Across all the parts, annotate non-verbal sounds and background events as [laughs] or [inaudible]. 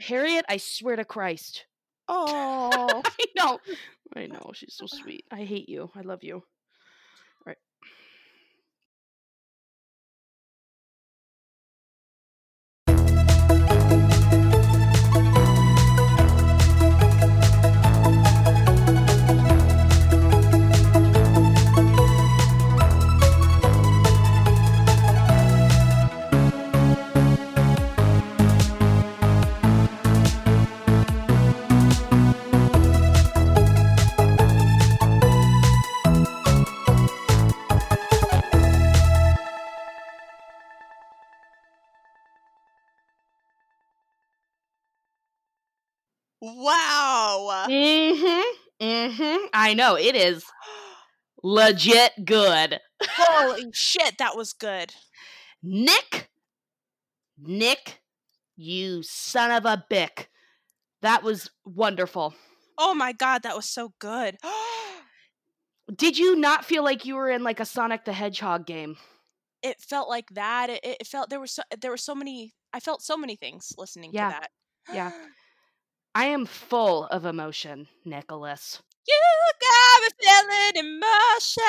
Harriet, I swear to Christ. [laughs] Oh. I know. I know. She's so sweet. I hate you. I love you. Wow. Mm-hmm. Mm-hmm. I know. It is legit good. Holy [laughs] shit, that was good. Nick. Nick, you son of a bick. That was wonderful. Oh my god, that was so good. [gasps] Did you not feel like you were in like a Sonic the Hedgehog game? it felt like that. It, it felt there were so there were so many I felt so many things listening Yeah. to that. Yeah. [gasps] I am full of emotion, Nicholas. You got me feeling emotion.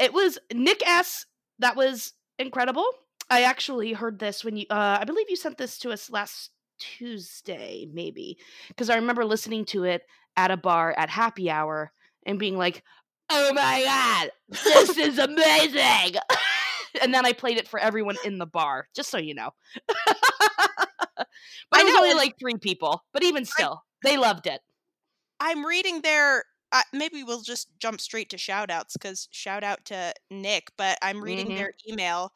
it was Nick S. That was incredible. I actually heard this when you, uh, I believe you sent this to us last Tuesday, maybe, because I remember listening to it at a bar at happy hour and being like, "Oh my god, this is amazing!" [laughs] and then I played it for everyone in the bar, just so you know. [laughs] but I it was know, only like three people, but even still, they loved it. I'm reading their uh, maybe we'll just jump straight to shout outs because shout out to Nick, but I'm reading Mhm. their email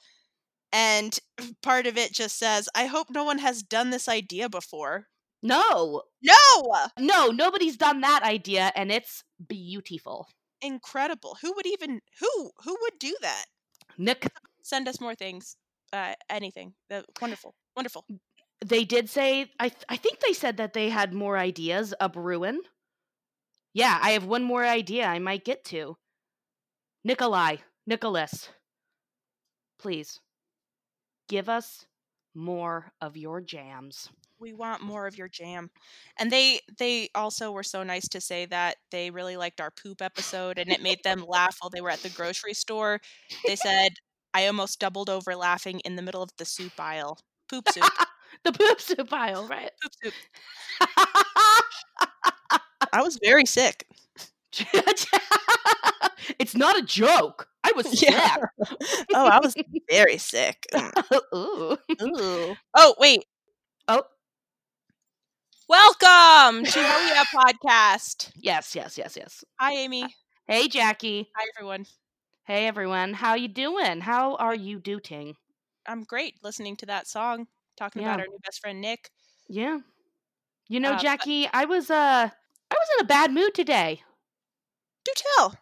and [sniffs] part of it just says, I hope no one has done this idea before. No, No! no, nobody's done that idea, and it's beautiful. Incredible. Who would even who who would do that? Nick, Send us more things. Uh anything. Uh, wonderful. Wonderful. they did say I th- I think they said that they had more ideas up ruin. Yeah, I have one more idea I might get to. Nikolai, Nicholas, please give us more of your jams. We want more of your jam. And they they also were so nice to say that they really liked our poop episode and it made them laugh while they were at the grocery store. They said I almost doubled over laughing in the middle of the soup aisle. Poop soup. [laughs] the poop soup aisle, right? poop soup. [laughs] I was very sick. [laughs] it's not a joke. I was Yeah. Oh, I was very sick. Mm. Ooh. Ooh. Oh, wait. Oh, Welcome to Hell Yeah Podcast. yes, yes, yes, yes. Hi, Amy. Hey, Jackie. Hi, everyone. Hey, everyone. How you doing? How are you doing? I'm great listening to that song, talking Yeah. about our new best friend Nick. Yeah. You know, Uh, but- Jackie, I was uh I was in a bad mood today. Do tell.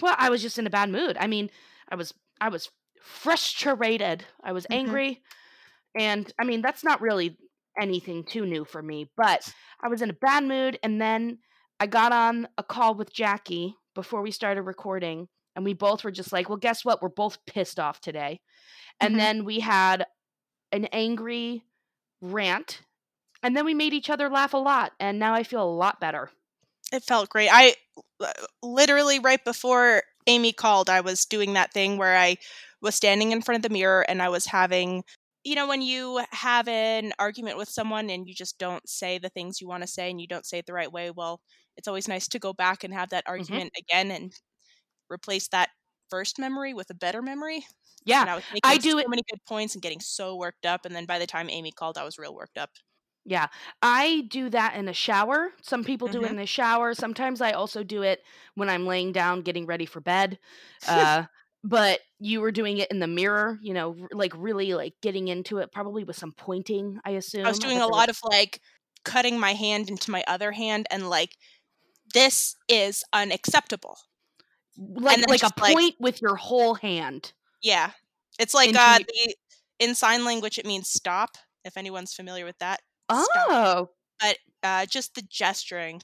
Well, I was just in a bad mood. I mean, I was I was frustrated. I was Mhm. angry. And I mean, that's not really anything too new for me, but I was in a bad mood and then I got on a call with Jackie before we started recording and we both were just like, "Well, guess what? We're both pissed off today." And Mhm. then we had an angry rant and then we made each other laugh a lot and now I feel a lot better. It felt great. I uh, literally right before Amy called, I was doing that thing where I was standing in front of the mirror and I was having, you know, when you have an argument with someone and you just don't say the things you want to say and you don't say it the right way, well, it's always nice to go back and have that argument again and replace that first memory with a better memory. Yeah. And I was making I do so it- many good points and getting so worked up. And then by the time Amy called, I was real worked up. Yeah, I do that in a shower. Some people do it Mhm. in the shower. Sometimes I also do it when I'm laying down getting ready for bed. [laughs] Uh, but you were doing it in the mirror, you know, like really like getting into it, probably with some pointing. I assume I was doing a lot of like cutting my hand into my other hand and like this is unacceptable. Like like a just, like- point with your whole hand. Yeah. It's like uh the in sign language it means stop if anyone's familiar with that. Stop. Oh, Uh just the gesturing,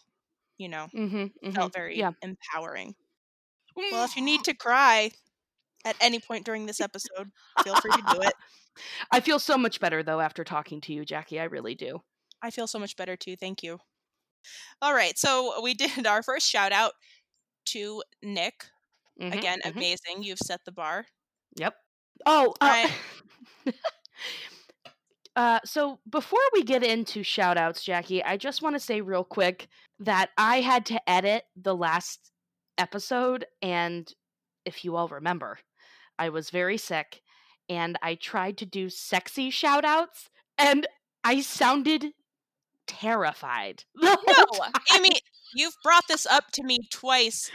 you know, mm-hmm, felt very yeah. empowering. Well, if you need to cry, at any point during this episode, feel free to do it. [laughs] I feel so much better though after talking to you, Jackie. I really do. I feel so much better too. Thank you. All right, so we [laughs] did our first shout out to Nick. Mhm, Again, mhm. amazing. You've set the bar. Yep. Oh, uh, Right. [laughs] uh, so before we get into shout outs, Jackie, I just want to say real quick that I had to edit the last episode. And if you all remember, I was very sick and I tried to do sexy shout outs and I sounded terrified. [laughs] No, time. Amy, you've brought this up to me twice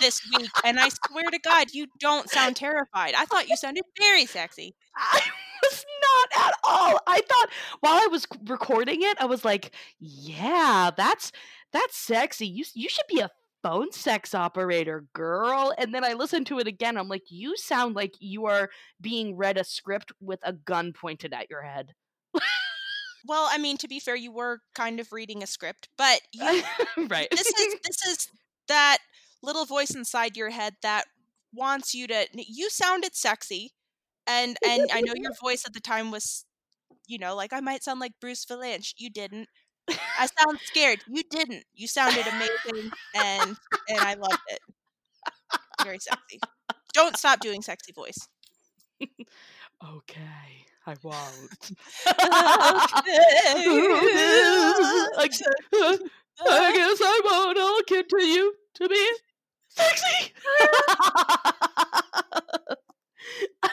this week, and I swear to God, you don't sound terrified. I thought you sounded very sexy. I was not at all. I thought while I was recording it, I was like, "Yeah, that's that's sexy. You you should be a phone sex operator, girl." And then I listened to it again. I'm like, "You sound like you are being read a script with a gun pointed at your head." Well, I mean, to be fair, you were kind of reading a script, but you [laughs] right. this is this is that little voice inside your head that wants you to you sounded sexy and and i know your [laughs] voice at the time was you know like i might sound like bruce vilanch. You didn't. I sound scared. You didn't. You sounded amazing and and i loved it. Very sexy. Don't stop doing sexy voice. [laughs] Okay, I won't. I, I [laughs] guess I won't. I'll continue to be sexy.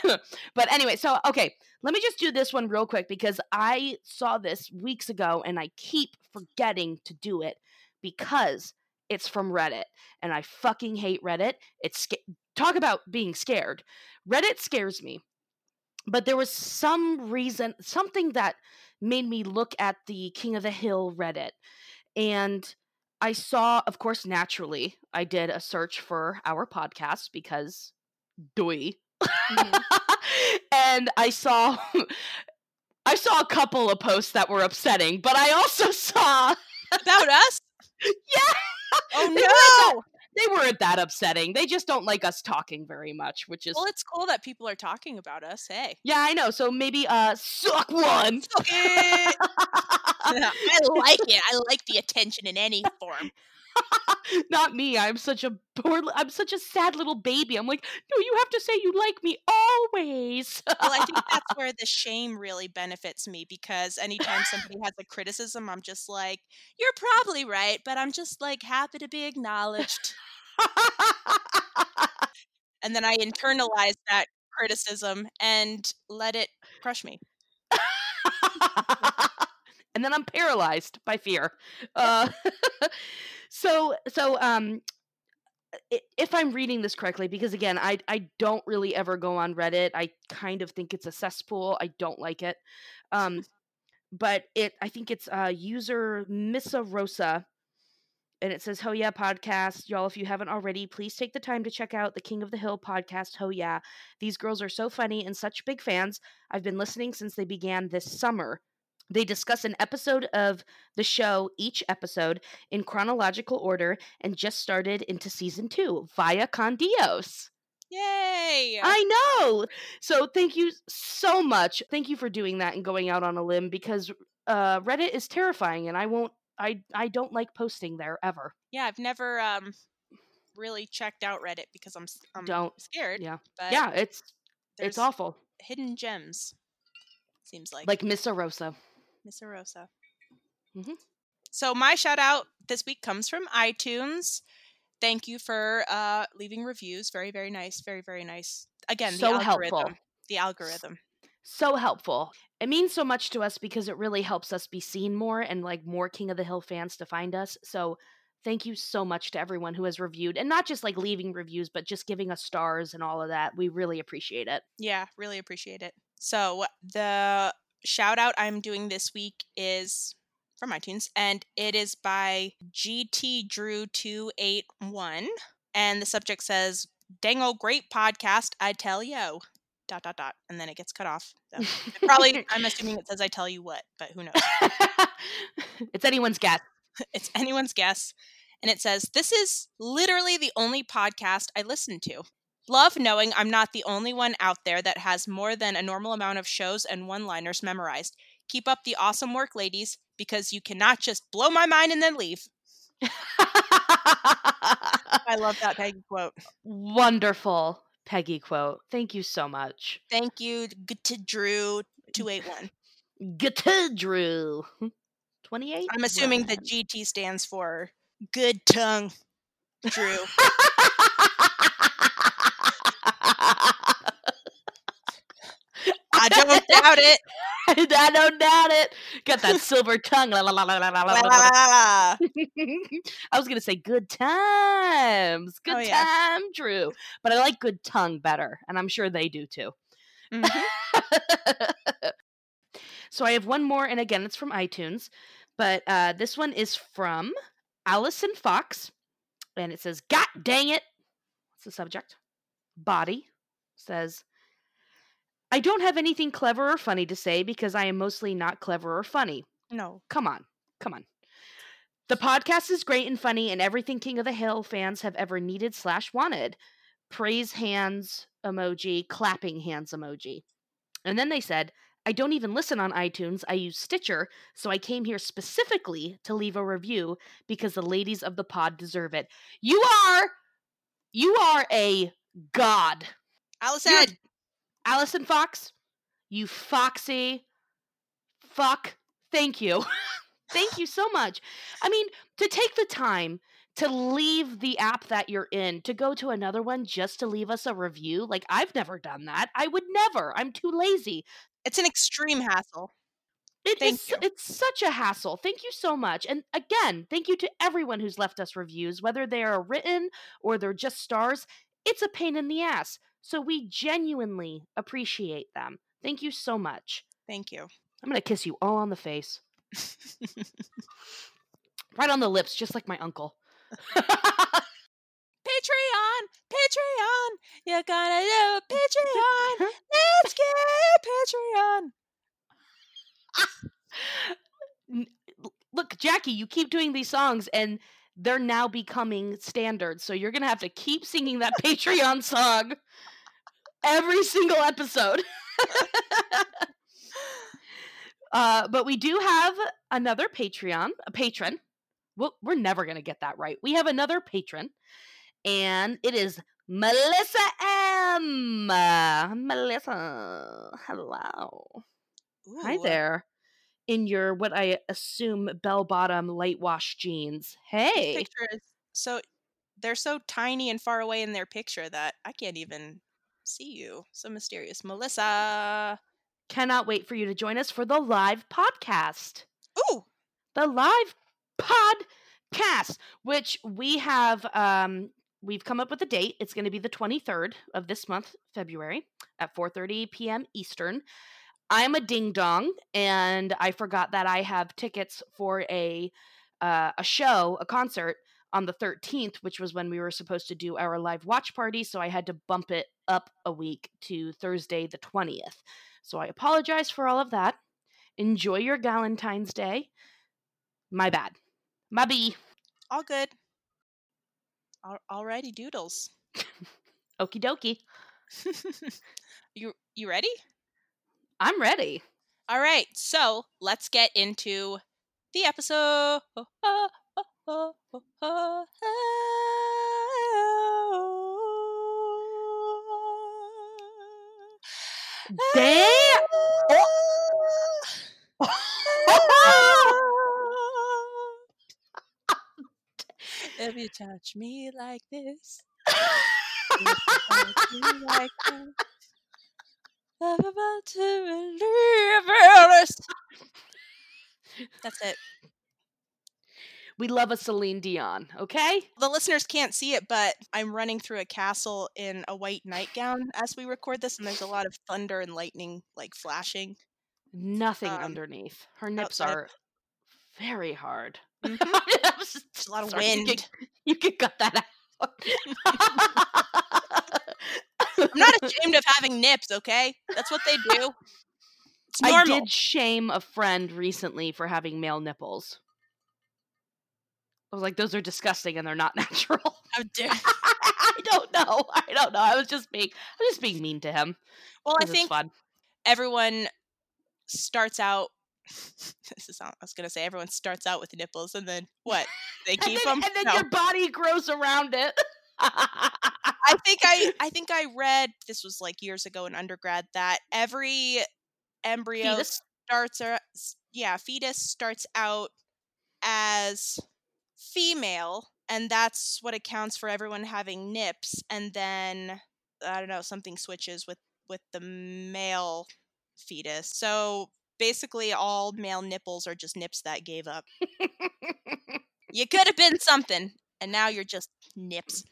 [laughs] but anyway, so okay, let me just do this one real quick because I saw this weeks ago and I keep forgetting to do it because it's from Reddit and I fucking hate Reddit. It's sca- talk about being scared. Reddit scares me. But there was some reason, something that made me look at the King of the Hill Reddit. And I saw, of course, naturally, I did a search for our podcast because doy. Mhm. [laughs] and I saw [laughs] I saw a couple of posts that were upsetting, but I also [laughs] saw about us Yeah. oh no they weren't that upsetting. They just don't like us talking very much, which is well it's cool that people are talking about us hey Yeah, I know. So maybe uh suck one. Okay. [laughs] [laughs] I like it. I like the attention in any form. [laughs] Not me. I'm such a poor. I'm such a sad little baby. I'm like, "No, you have to say you like me always." Well, I think that's [laughs] where the shame really benefits me because anytime somebody has a criticism, I'm just like, you're probably right, but I'm just like happy to be acknowledged. [laughs] And then I internalize that criticism and let it crush me. And then I'm paralyzed by fear. Uh, [laughs] so so um if I'm reading this correctly, because again, I I don't really ever go on Reddit. I kind of think it's a cesspool. I don't like it. Um, [laughs] but it I think it's uh user Missa Rosa. And it says, Ho Yeah Podcast. Y'all, if you haven't already, please take the time to check out the King of the Hill podcast, Ho Yeah. These girls are so funny and such big fans. I've been listening since they began this summer. They discuss an episode of the show each episode in chronological order and just started into season two via Condios. Yay! I know. So thank you so much. Thank you for doing that and going out on a limb because uh, Reddit is terrifying and I won't. I I don't like posting there ever. yeah, I've never um really checked out Reddit because I'm, I'm Don't. scared. Yeah. But yeah, it's it's awful. hidden gems. Seems like Like Miss Rosa. Miss Rosa. Mhm. So my shout out this week comes from iTunes. Thank you for uh, leaving reviews. Very, very nice. Very, very nice. Again, So the helpful. algorithm. The algorithm. so helpful. It means so much to us because it really helps us be seen more and like more King of the Hill fans to find us. So thank you so much to everyone who has reviewed and not just like leaving reviews, but just giving us stars and all of that. We really appreciate it. Yeah, really appreciate it. So the shout out I'm doing this week is from iTunes, and it is by GT Drew two eight one, and the subject says, "Dang old great podcast, I tell yo." Dot dot dot, and then it gets cut off. So probably, [laughs] I'm assuming it says "I tell you what," but who knows? [laughs] it's anyone's guess. [laughs] it's anyone's guess. And it says, This is literally the only podcast I listen to. Love knowing I'm not the only one out there that has more than a normal amount of shows and one liners memorized. Keep up the awesome work, ladies, because you cannot just blow my mind and then leave. [laughs] I love that Peggy quote. Wonderful Peggy quote. Thank you so much. Thank you to Drew two eight one. Get Drew. 28? I'm assuming the GT stands for good tongue. Drew. [laughs] I don't doubt it. [laughs] I don't doubt it. Got that silver tongue. La, la, la, la, la, la, la, La. [laughs] I was gonna say good times, good Oh, yeah. time, Drew, but I like good tongue better, and I'm sure they do too. Mhm. [laughs] so I have one more, and again, it's from iTunes, but uh, this one is from Allison Fox, and it says, "God dang it!" What's the subject? Body says, "I don't have anything clever or funny to say because I am mostly not clever or funny. No. Come on, come on." The podcast is great and funny, and everything King of the Hill fans have ever needed slash wanted. Praise hands emoji, clapping hands emoji. And then they said, I don't even listen on iTunes. I use Stitcher, so I came here specifically to leave a review because the ladies of the pod deserve it. You are, you are a god, Allison. Allison Fox. You foxy fuck. Thank you. [laughs] Thank you so much. I mean, to take the time to leave the app that you're in to go to another one just to leave us a review, like I've never done that. I would never. I'm too lazy. It's an extreme hassle. It Thank is- it's such a hassle. Thank you so much. And again, thank you to everyone who's left us reviews, whether they are written or they're just stars. It's a pain in the ass. So we genuinely appreciate them. Thank you so much. Thank you. I'm going to kiss you all on the face. [laughs] right on the lips, just like my uncle. Patreon, Patreon, you're gonna do [laughs] Patreon. Let's get Patreon. Look, Jackie, you keep doing these songs and they're now becoming standard. So you're going to have to keep singing that [laughs] Patreon song every single episode. [laughs] uh, but we do have another Patreon, a patron. Well, we're never going to get that right. We have another patron, and it is Melissa M. Uh, Melissa, hello. Hi there. In your what I assume bell bottom light wash jeans. This Hey. picture is so they're so tiny and far away in their picture that I can't even see you. So mysterious. Melissa. Cannot wait for you to join us for the live podcast. Ooh. The live podcast, which we have um we've come up with a date. It's going to be the 23rd of this month, February, at 4:30 p.m. Eastern. I'm a ding dong, and I forgot that I have tickets for a uh, a show, a concert on the 13th, which was when we were supposed to do our live watch party. So I had to bump it up a week to Thursday the 20th. So I apologize for all of that. Enjoy your Valentine's Day. My bad. My B. All good. Al- Alrighty doodles. [laughs] Okie dokie. [laughs] you you ready? I'm ready. All right, so let's get into the episode. Damn! [laughs] If you touch me like this, if you touch me like [laughs] that, I'm about to this. That's it. We love a Celine Dion, okay? The listeners can't see it, but I'm running through a castle in a white nightgown as we record this, and there's a lot of thunder and lightning like flashing. Nothing Um, underneath. Her nips outside. are very hard. Mhm. Was just- a lot of sorry, you wind. can- You can cut that out. I'm not ashamed of having nips, okay? That's what they do. I did shame a friend recently for having male nipples. I was like, those are disgusting and they're not [laughs] natural. How dare [laughs] I don't know. I don't know. I was just being I'm just being mean to him. Well, I think fun. everyone starts out. [laughs] This is I was gonna say everyone starts out with nipples, and then what? They And keep then, them. and then No. your body grows around it. I think I I think I read this was like years ago in undergrad that every embryo Fetus? starts or yeah fetus starts out as female and that's what accounts for everyone having nips and then I don't know something switches with with the male fetus so basically all male nipples are just nips that gave up you could have been something and now you're just nips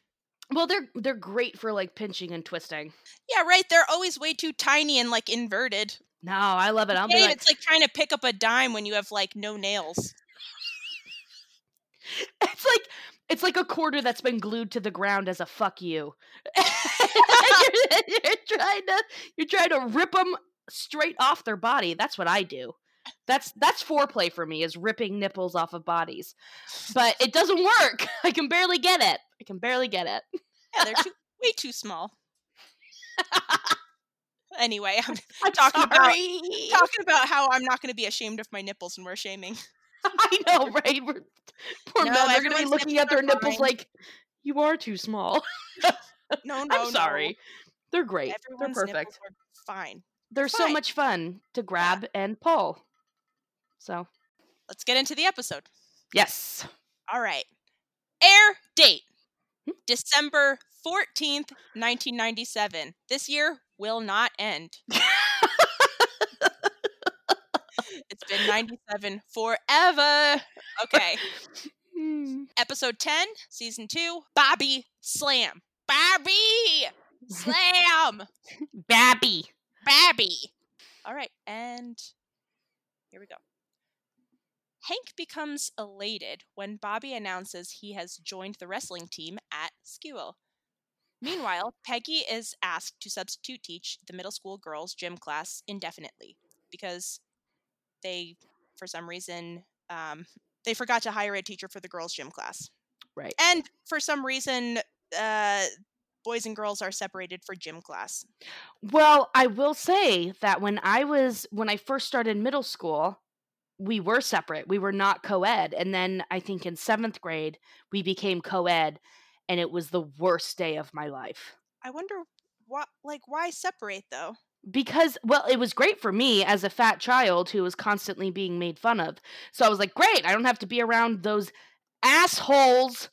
well, they're they're great for like pinching and twisting. Yeah, right. They're always way too tiny and like inverted. No, I love it. I'll be like, it's like trying to pick up a dime when you have like no nails. [laughs] it's like it's like a quarter that's been glued to the ground as a fuck you. you're, [laughs] you're trying to you're trying to rip them straight off their body. That's what I do. That's that's foreplay for me is ripping nipples off of bodies. But it doesn't work. [laughs] I can barely get it. I can barely get it. Yeah, they're too, way too small. Anyway, I'm I'm Talking about- talking about how I'm not going to be ashamed of my nipples and we're shaming. [laughs] I know, [laughs] right? We're, poor No, men. They're gonna be looking at their nipples fine. like, "You are too small." No, [laughs] no, I'm no. sorry. They're great. Everyone's They're perfect. fine. They're so much fun to grab and pull. So, Let's get into the episode. yes. All right. Air date Hmm? December 14th, 1997. This year will not end. It's been 97 forever. Okay. Hmm. Episode 10, season 2, Bobby Slam. Bobby Slam. [laughs] Babby. Babby. All right, and here we go. Hank becomes elated when Bobby announces he has joined the wrestling team at Skewel. Meanwhile, Peggy is asked to substitute teach the middle school girls' gym class indefinitely because they, for some reason, um, they forgot to hire a teacher for the girls' gym class. Right. And for some reason, uh, boys and girls are separated for gym class. Well, I will say that when I was when I first started middle school, we were separate. We were not co-ed, and then I think in 7th grade we became co-ed and it was the worst day of my life. I wonder what like why separate though? Because well it was great for me as a fat child who was constantly being made fun of. So i was like great i don't have to be around those assholes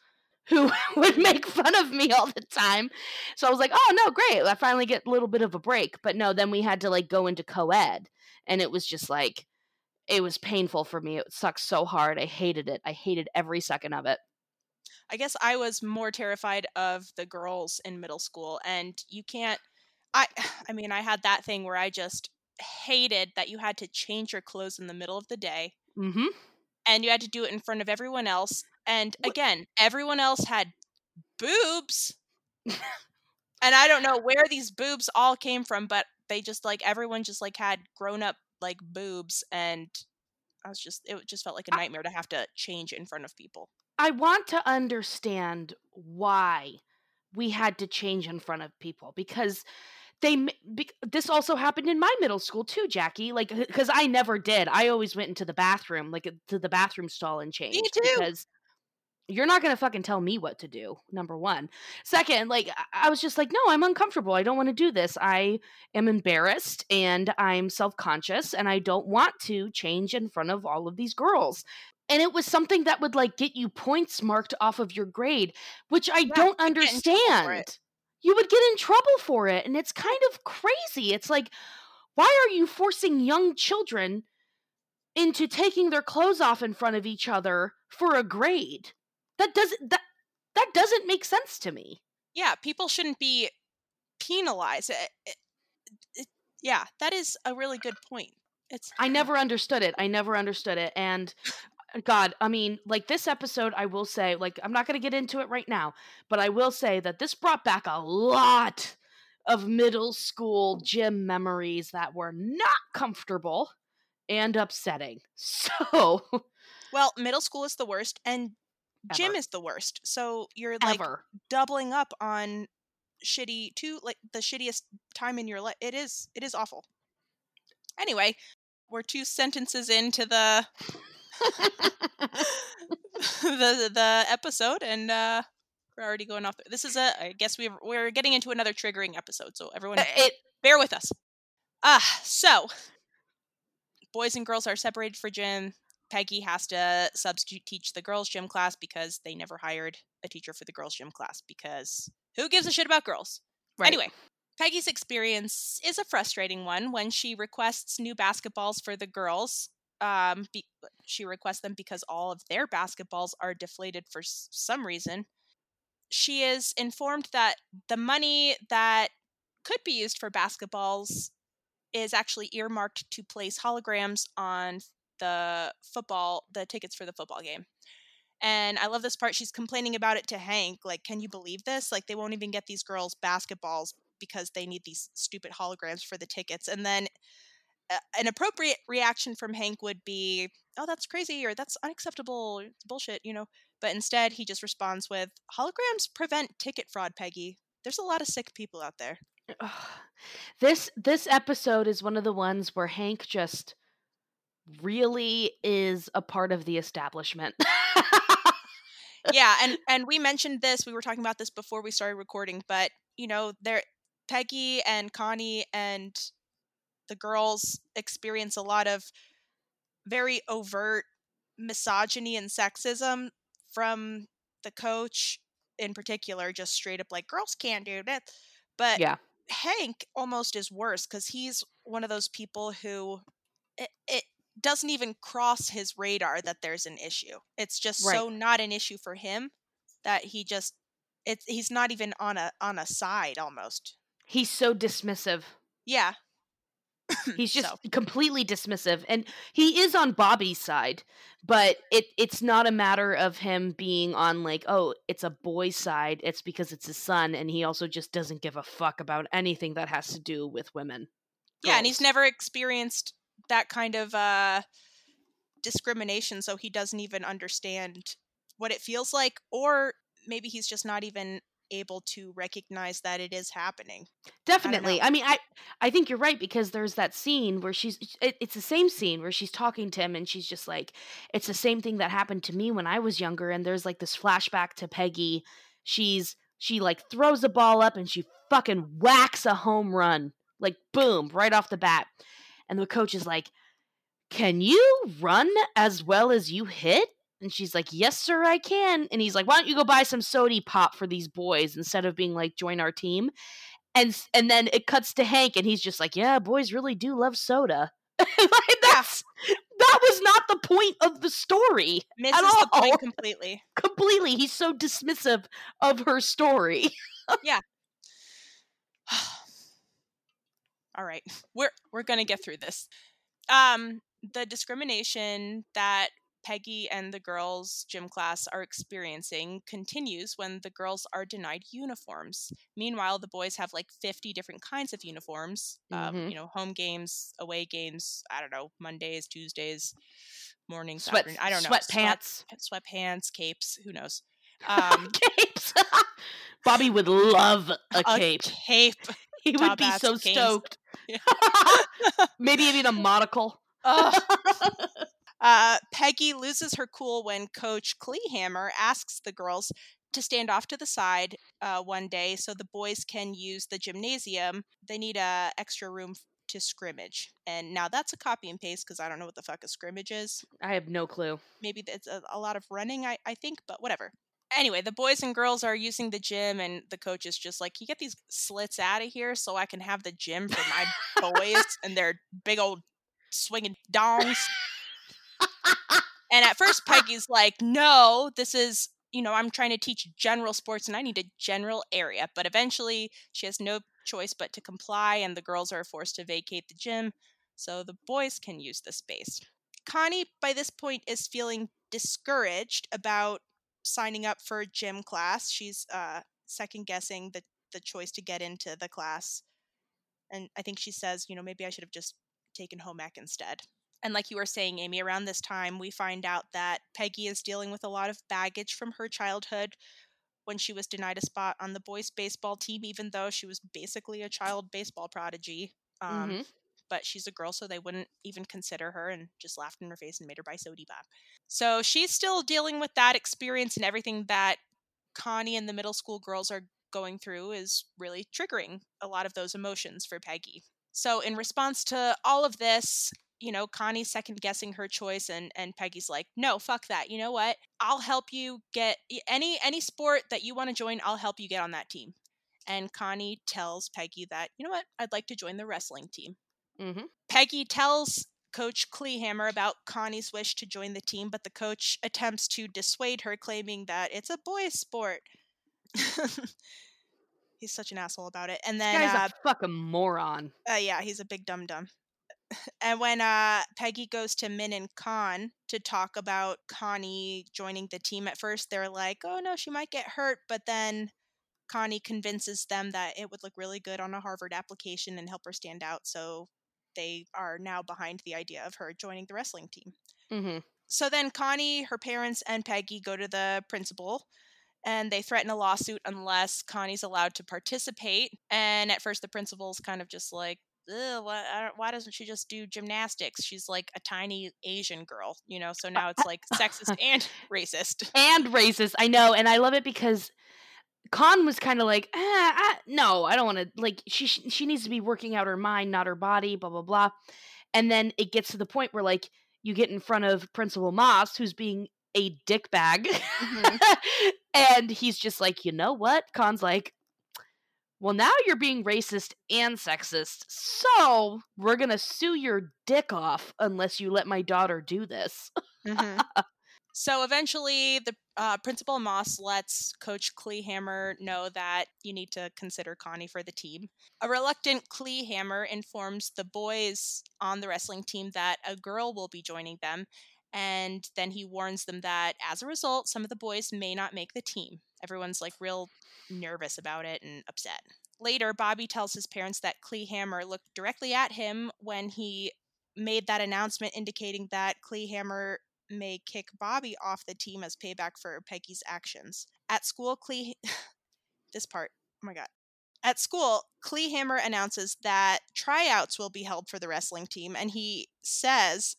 who [laughs] would make fun of me all the time. So i was like oh no great i finally get a little bit of a break. But no then we had to like go into co-ed and it was just like it was painful for me. It sucked so hard. I hated it. I hated every second of it. I guess I was more terrified of the girls in middle school and you can't I [sighs] I mean I had that thing where I just hated that you had to change your clothes in the middle of the day mm-hmm and you had to do it in front of everyone else and again everyone else had boobs [laughs] and I don't know where these boobs all came from but they just like everyone just like had grown up like boobs and I was just it just felt like a nightmare to have to change in front of people. I want to understand why we had to change in front of people because they this also happened in my middle school too Jackie like cuz I never did. I always went into the bathroom like uh, to the bathroom stall and changed too. because you're not going to fucking tell me what to do number 1 second like I- was just like no I'm uncomfortable. I don't want to do this. I am embarrassed and I'm self-conscious and I don't want to change in front of all of these girls. And it was something that would like get you points marked off of your grade which i Yeah, don't you'd get in trouble for it. understand you would get in trouble for it and it's kind of crazy it's like why are you forcing young children into taking their clothes off in front of each other for a grade that doesn't that that doesn't make sense to me yeah, people shouldn't be penalized. It- it- it- yeah, that is a really good point. It's I never understood it. I never understood it. And Uh, God, I mean, like this episode, I will say, like, I'm not going to get into it right now, but I will say that this brought back a lot of middle school gym memories that were not comfortable and upsetting. [laughs] So, well, middle school is the worst, and gym is the worst. So you're like Ever. doubling up on shitty two like the shittiest time in your life. It is it is awful. Anyway, we're two sentences into the the the episode and uh we're already going off. This is a I guess we we're getting into another triggering episode, so everyone it bear with us. Ah, so boys and girls are separated for gym. Peggy has to substitute teach the girls' gym class because they never hired a teacher for the girls' gym class because who gives a shit about girls? right. Anyway, Peggy's experience is a frustrating one when she requests new basketballs for the girls. Um, be- she requests them because all of their basketballs are deflated for s- some reason. She is informed that the money that could be used for basketballs is actually earmarked to place holograms on the football, the tickets for the football game. And I love this part. She's complaining about it to Hank. Like, can you believe this? Like, they won't even get these girls basketballs because they need these stupid holograms for the tickets. And then an appropriate reaction from Hank would be, oh, that's crazy or that's unacceptable. It's bullshit, you know? But instead, he just responds with, holograms prevent ticket fraud, Peggy. There's a lot of sick people out there. Ugh. This this episode is one of the ones where Hank just really is a part of the establishment. [laughs] yeah, and and we mentioned this. We were talking about this before we started recording, but you know, there Peggy and Connie and the girls experience a lot of very overt misogyny and sexism from the coach in particular just straight up like girls can't do that but yeah. hank almost is worse because he's one of those people who it, it doesn't even cross his radar that there's an issue. It's just so not an issue for him that he just it's he's not even on a on a side almost. He's so dismissive. yeah [clears throat] He's just So. completely dismissive, and he is on Bobby's side, but it it's not a matter of him being on like, oh, it's a boy's side. It's because it's his son, and he also just doesn't give a fuck about anything that has to do with women. Yeah, and he's never experienced that kind of uh, discrimination, so he doesn't even understand what it feels like, or maybe he's just not even able to recognize that it is happening. Definitely. know. I, mean, I I think you're right because there's that scene where she's it, it's the same scene where she's talking to him and she's just like it's the same thing that happened to me when I was younger and there's like this flashback to Peggy. She's she like throws the ball up and she fucking whacks a home run. Like boom, right off the bat. And the coach is like, "Can you run as well as you hit?" And she's like, "Yes, sir, I can." And he's like, "Why don't you go buy some sody pop for these boys instead of being like join our team?" And and then it cuts to Hank, and he's just like, "Yeah, boys really do love soda." [laughs] like that's that was not the point of the story Misses the all. point completely. [laughs] completely. He's so dismissive of her story. Yeah. [sighs] all right, we're we're gonna get through this. Um, the discrimination that Peggy and the girls' gym class are experiencing continues when the girls are denied uniforms. Meanwhile, the boys have like 50 different kinds of uniforms. Um, Mhm. you know, home games, away games, I don't know, Mondays, Tuesdays, mornings, Sweat I don't know. sweatpants, Sweat, sweatpants, capes, who knows. [laughs] Um, capes. [laughs] Bobby would love a a cape. cape. [laughs] He would be so canes. stoked. Yeah. Maybe even a monocle. Uh, Peggy loses her cool when Coach Kleehammer asks the girls to stand off to the side uh, one day so the boys can use the gymnasium. They need a extra room to scrimmage, and now that's a copy and paste because I don't know what the fuck a scrimmage is. I have no clue. Maybe it's a, a lot of running, I, I think, but whatever. Anyway, the boys and girls are using the gym, and the coach is just like, "You get these slits out of here so I can have the gym for my [laughs] boys and their big old swinging dongs." And at first, Peggy's like, no, this is, you know, I'm trying to teach general sports and I need a general area. But eventually, she has no choice but to comply, and the girls are forced to vacate the gym so the boys can use the space. Connie, by this point, is feeling discouraged about signing up for a gym class. She's uh, second guessing the, the choice to get into the class. And I think she says, you know, maybe I should have just taken home ec instead. And like you were saying, Amy, around this time, we find out that Peggy is dealing with a lot of baggage from her childhood when she was denied a spot on the boys' baseball team, even though she was basically a child baseball prodigy. Um, mm-hmm. But she's a girl, so they wouldn't even consider her and just laughed in her face and made her buy Sody Bob. So she's still dealing with that experience and everything that Connie and the middle school girls are going through is really triggering a lot of those emotions for Peggy. So, in response to all of this, you know, Connie's second guessing her choice and and Peggy's like, "No, fuck that. You know what? I'll help you get any any sport that you want to join, I'll help you get on that team." And Connie tells Peggy that, "You know what? I'd like to join the wrestling team." Mm-hmm. Peggy tells Coach Kleehammer about Connie's wish to join the team, but the coach attempts to dissuade her, claiming that it's a boys' sport. [laughs] he's such an asshole about it. And then this guy's uh, a fucking moron. uh, yeah, he's a big dum dum. And when uh, Peggy goes to Minh and Kahn to talk about Connie joining the team at first, they're like, oh no, she might get hurt. But then Connie convinces them that it would look really good on a Harvard application and help her stand out. So they are now behind the idea of her joining the wrestling team. Mm-hmm. So then Connie, her parents, and Peggy go to the principal and they threaten a lawsuit unless Connie's allowed to participate. And at first, the principal's kind of just like, why, why doesn't she just do gymnastics? She's like a tiny Asian girl, you know? So now it's like sexist [laughs] and [laughs] racist. And racist, I know. And I love it because Kahn was kind of like, eh, I, no, I don't want to. Like, she she needs to be working out her mind, not her body. Blah blah blah. And then it gets to the point where like you get in front of Principal Moss, who's being a dickbag, mm-hmm. [laughs] and he's just like, you know what? Kahn's like, well, now you're being racist and sexist, so we're gonna sue your dick off unless you let my daughter do this. Mm-hmm. [laughs] So eventually, the uh, principal Moss lets Coach Kleehammer know that you need to consider Connie for the team. A reluctant Kleehammer informs the boys on the wrestling team that a girl will be joining them, and then he warns them that as a result, some of the boys may not make the team. Everyone's like real nervous about it and upset. Later, Bobby tells his parents that Kleehammer looked directly at him when he made that announcement indicating that Kleehammer may kick Bobby off the team as payback for Peggy's actions. At school, Clee [laughs] this part, oh my god. At school, Kleehammer announces that tryouts will be held for the wrestling team, and he says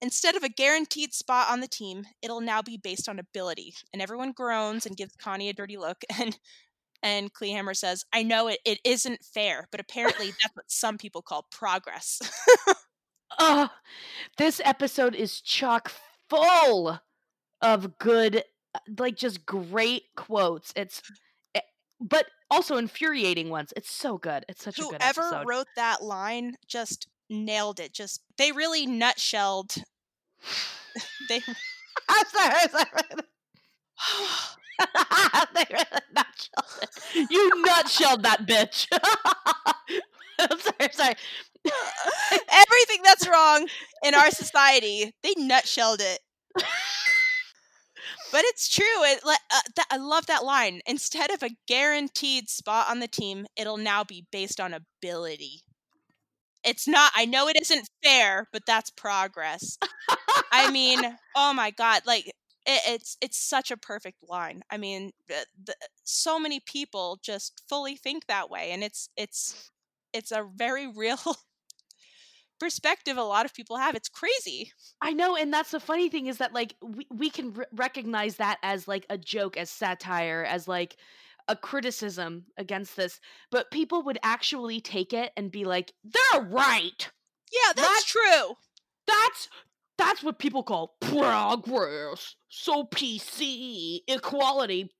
instead of a guaranteed spot on the team, it'll now be based on ability. And everyone groans and gives Connie a dirty look. [laughs] And and Kleehammer says, I know it, it isn't fair, but apparently that's what some people call progress. [laughs] oh, this episode is chock full of good uh, like just great quotes it's eh, but also infuriating ones it's so good it's such Whoever a good episode Whoever wrote that line just nailed it just they really nutshelled [laughs] they [laughs] i'm sorry i'm sorry [sighs] [laughs] they really nutshelled it. you nutshelled that bitch I'm sorry, I'm sorry. Everything that's wrong in our society, they nutshelled it. but it's true. It, uh, th- I love that line. Instead of a guaranteed spot on the team, it'll now be based on ability. It's not. I know it isn't fair, but that's progress. I mean, [laughs] oh my god! Like it, it's it's such a perfect line. I mean, the, the, so many people just fully think that way, and it's it's it's a very real [laughs] perspective a lot of people have. It's crazy. I know, and that's the funny thing is that like we we can r- recognize that as like a joke, as satire, as like a criticism against this, but people would actually take it and be like, "They're right." Yeah, that's, that's true. That's that's what people call progress. So PC equality.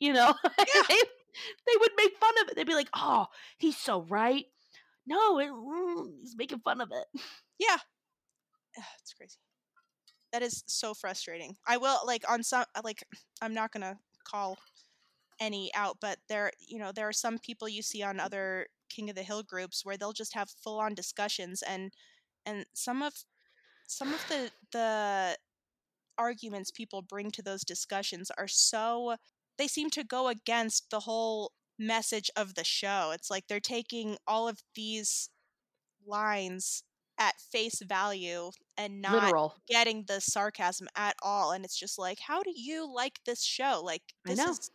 You know, yeah. [laughs] they, they would make fun of it. They'd be like, "Oh, he's so right." No, it, mm, he's making fun of it. Yeah, it's crazy. That is so frustrating. I will like on some like I'm not gonna call any out, but there you know there are some people you see on other King of the Hill groups where they'll just have full on discussions and and some of some of the the arguments people bring to those discussions are so they seem to go against the whole message of the show. It's like they're taking all of these lines at face value and not Literal. getting the sarcasm at all. And it's just like, how do you like this show? Like, I this know. is.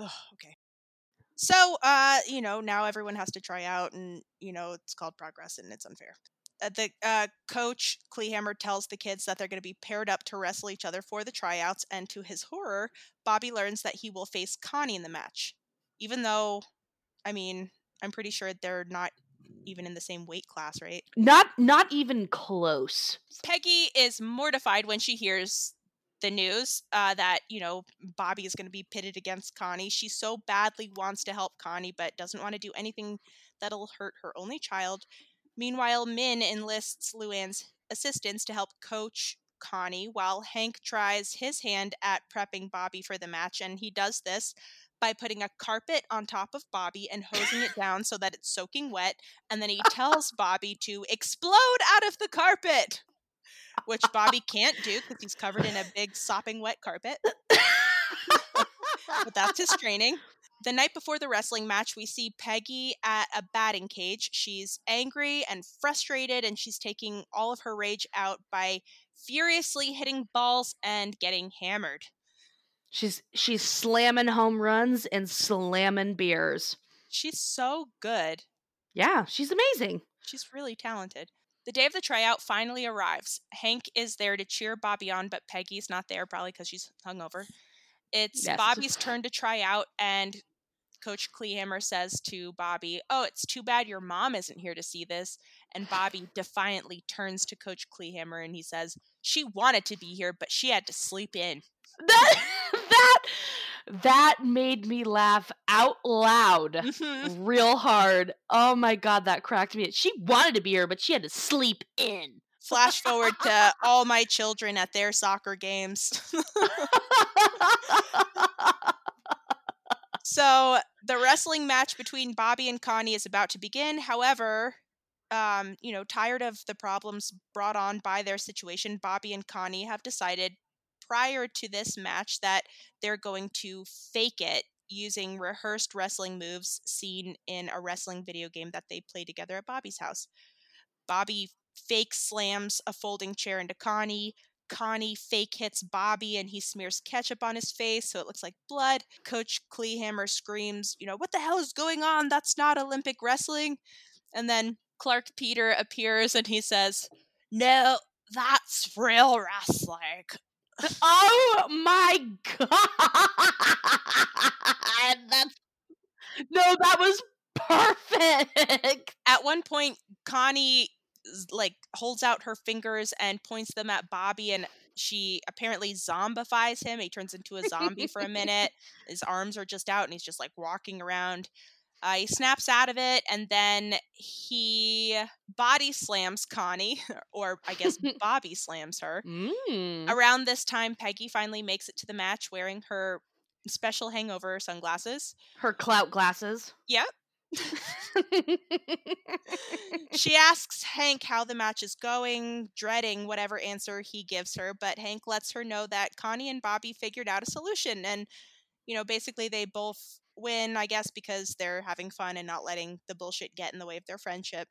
Ugh, okay. So, uh, you know, now everyone has to try out, and you know, it's called progress, and it's unfair. Uh, the uh, coach Kleehammer tells the kids that they're going to be paired up to wrestle each other for the tryouts, and to his horror, Bobby learns that he will face Connie in the match, even though, I mean, I'm pretty sure they're not even in the same weight class, right? Not not even close. Peggy is mortified when she hears the news uh, that you know Bobby is going to be pitted against Connie. She so badly wants to help Connie, but doesn't want to do anything that'll hurt her only child. Meanwhile, Minh enlists Luanne's assistance to help coach Connie, while Hank tries his hand at prepping Bobby for the match, and he does this by putting a carpet on top of Bobby and hosing it down so that it's soaking wet, and then he [laughs] tells Bobby to explode out of the carpet which Bobby can't do because he's covered in a big sopping wet carpet. but that's his training. The night before the wrestling match, we see Peggy at a batting cage. She's angry and frustrated, and she's taking all of her rage out by furiously hitting balls and getting hammered. She's she's slamming home runs and slamming beers. She's so good. Yeah, she's amazing. She's really talented. The day of the tryout finally arrives. Hank is there to cheer Bobby on, but Peggy's not there, probably because she's hungover. It's Yes. Bobby's turn to try out, and Coach Kleehammer says to Bobby, Oh, it's too bad your mom isn't here to see this. And Bobby defiantly turns to Coach Kleehammer and he says, She wanted to be here, but she had to sleep in. That [laughs] that that made me laugh out loud Mhm. real hard. Oh my god, that cracked me. She wanted to be here, but she had to sleep in. Flash forward to all my children at their soccer games. [laughs] So the wrestling match between Bobby and Connie is about to begin. However, um, you know, tired of the problems brought on by their situation, Bobby and Connie have decided prior to this match that they're going to fake it using rehearsed wrestling moves seen in a wrestling video game that they play together at Bobby's house. Bobby fake slams a folding chair into Connie. Connie fake hits Bobby and he smears ketchup on his face so it looks like blood. Coach Kleehammer screams, you know, what the hell is going on? That's not Olympic wrestling. And then Clark Peter appears and he says, no, that's real wrestling. Oh my god. That's No, that was perfect. At one point, Connie like holds out her fingers and points them at Bobby and she apparently zombifies him. He turns into a zombie for a minute. His arms are just out and he's just like walking around. Uh, he snaps out of it and then he body slams Connie, [laughs] or I guess [laughs] Bobby slams her. Mm. Around this time, Peggy finally makes it to the match wearing her special hangover sunglasses. Her clout glasses. Yep. [laughs] She asks Hank how the match is going, dreading whatever answer he gives her, but Hank lets her know that Connie and Bobby figured out a solution. And, you know, basically they both win, I guess, because they're having fun and not letting the bullshit get in the way of their friendship.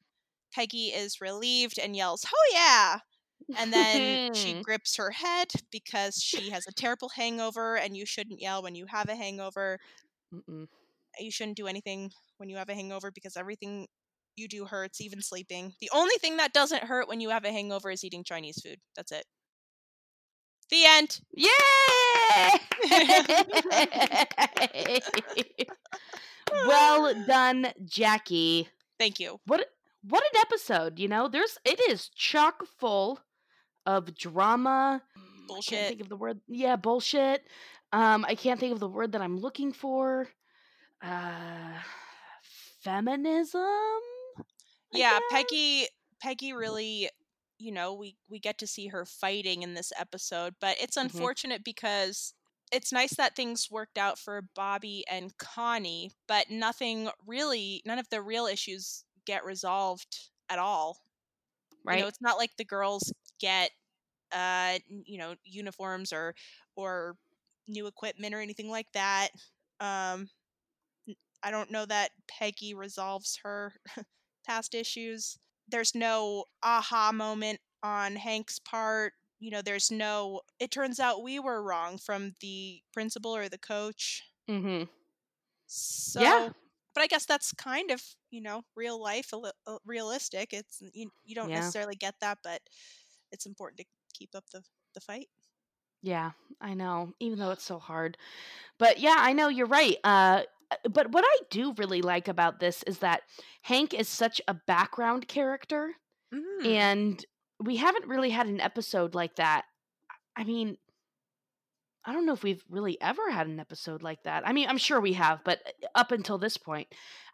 Peggy is relieved and yells, Oh, yeah! And then she [laughs] grips her head because she has a terrible hangover, and you shouldn't yell when you have a hangover. Mm-mm. You shouldn't do anything when you have a hangover because everything you do hurts, even sleeping. The only thing that doesn't hurt when you have a hangover is eating Chinese food. That's it. The end. Yay! [laughs] well [laughs] done, Jackie. Thank you. What what an episode, you know? There's it is chock full of drama. I can't Bullshit. think of the word. Yeah, bullshit. Um, I can't think of the word that I'm looking for. Uh, feminism. I Yeah, guess? Peggy Peggy really, you know, we we get to see her fighting in this episode, but it's Mhm. unfortunate because it's nice that things worked out for Bobby and Connie, but nothing really none of the real issues get resolved at all. Right. You know, it's not like the girls get uh you know, uniforms or or new equipment or anything like that. Um I don't know that Peggy resolves her [laughs] past issues. There's no aha moment on Hank's part. You know, there's no. It turns out we were wrong from the principal or the coach. Mm-hmm. So, Yeah. but I guess that's kind of you know real life, a uh, realistic. It's you, you don't Yeah. necessarily get that, but it's important to keep up the the fight. Yeah, I know. Even though it's so hard. But yeah, I know you're right. Uh but what I do really like about this is that Hank is such a background character Mm. and we haven't really had an episode like that. I mean, I don't know if we've really ever had an episode like that. I mean, I'm sure we have, but uh, up until this point,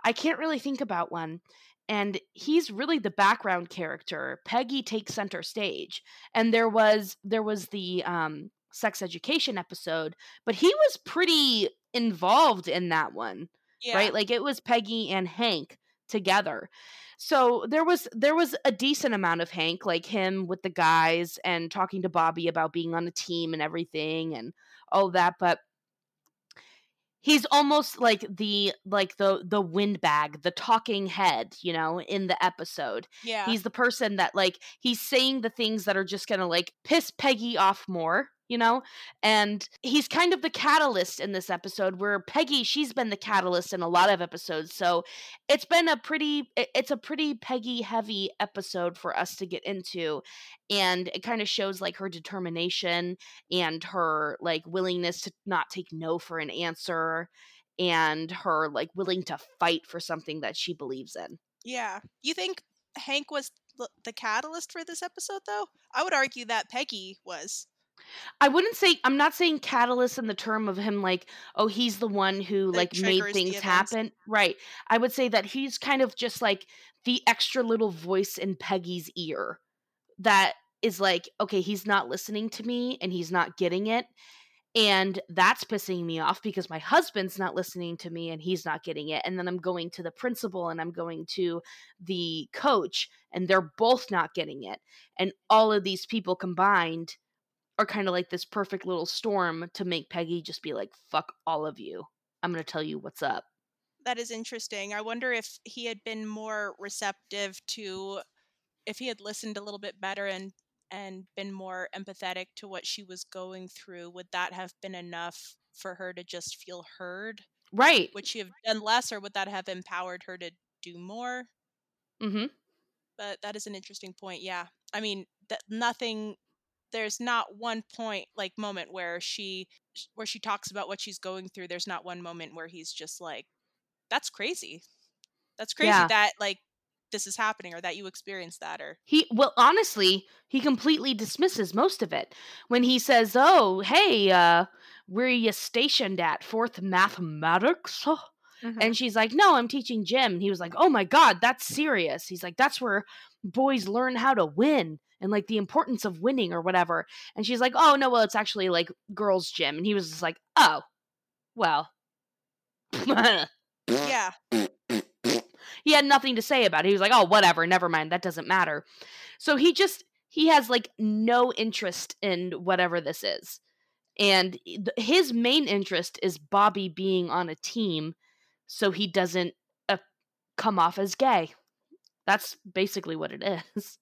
I can't really think about one. And he's really the background character. Peggy takes center stage. And there was there was the um sex education episode, but he was pretty involved in that one yeah. right like it was peggy and hank together so there was there was a decent amount of hank like him with the guys and talking to bobby about being on a team and everything and all that but he's almost like the like the the windbag the talking head you know in the episode Yeah. he's the person that like he's saying the things that are just gonna like piss peggy off more you know and he's kind of the catalyst in this episode where peggy she's been the catalyst in a lot of episodes so it's been a pretty it's a pretty peggy heavy episode for us to get into and it kind of shows like her determination and her like willingness to not take no for an answer and her like willing to fight for something that she believes in yeah. You think Hank was the, catalyst for this episode, though? I would argue that Peggy was. I wouldn't say I'm not saying catalyst in the term of him like oh he's the one who That like made things happen. Right. I would say that he's kind of just like the extra little voice in Peggy's ear that is like okay he's not listening to me and he's not getting it. And that's pissing me off because my husband's not listening to me and he's not getting it and then I'm going to the principal and I'm going to the coach and they're both not getting it. And all of these people combined are kind of like this perfect little storm to make Peggy just be like, fuck all of you. I'm going to tell you what's up. That is interesting. I wonder if he had been more receptive to, if he had listened a little bit better and and been more empathetic to what she was going through. Would that have been enough for her to just feel heard? Right. Would she have done less, or would that have empowered her to do more? Mm-hmm. but that is an interesting point yeah i mean that nothing there's not one point like moment where she where she talks about what she's going through there's not one moment where he's just like that's crazy that's crazy Yeah. that like this is happening or that you experienced that or He, well, honestly, he completely dismisses most of it. When he says, oh, hey, uh, where are you stationed at? Fourth Mathematics? And she's like, no, I'm teaching gym. And he was like, oh my God, that's serious. He's like, that's where boys learn how to win and like the importance of winning or whatever. And she's like, oh, no, well, it's actually like girls' gym. And he was just like, oh, well. yeah [laughs] he had nothing to say about it. He was like, "Oh, whatever, never mind. That doesn't matter." So he just he has like no interest in whatever this is. And his main interest is Bobby being on a team so he doesn't uh, come off as gay. That's basically what it is.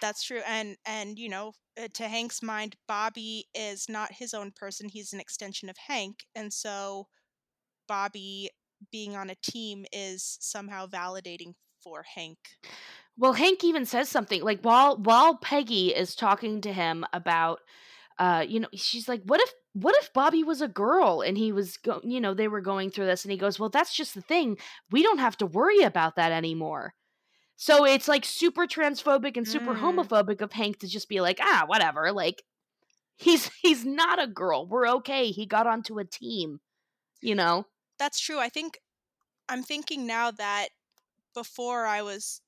That's true and and you know uh, to hank's mind bobby is not his own person he's an extension of hank and so bobby being on a team is somehow validating for hank Well, Hank even says something like while while Peggy is talking to him about uh you know she's like what if what if Bobby was a girl and he was go- you know they were going through this and he goes well that's just the thing we don't have to worry about that anymore. So it's like super transphobic and super Mm. homophobic of Hank to just be like ah whatever like he's [laughs] he's not a girl. We're okay. He got onto a team you know? That's true. I think i'm thinking now that before i was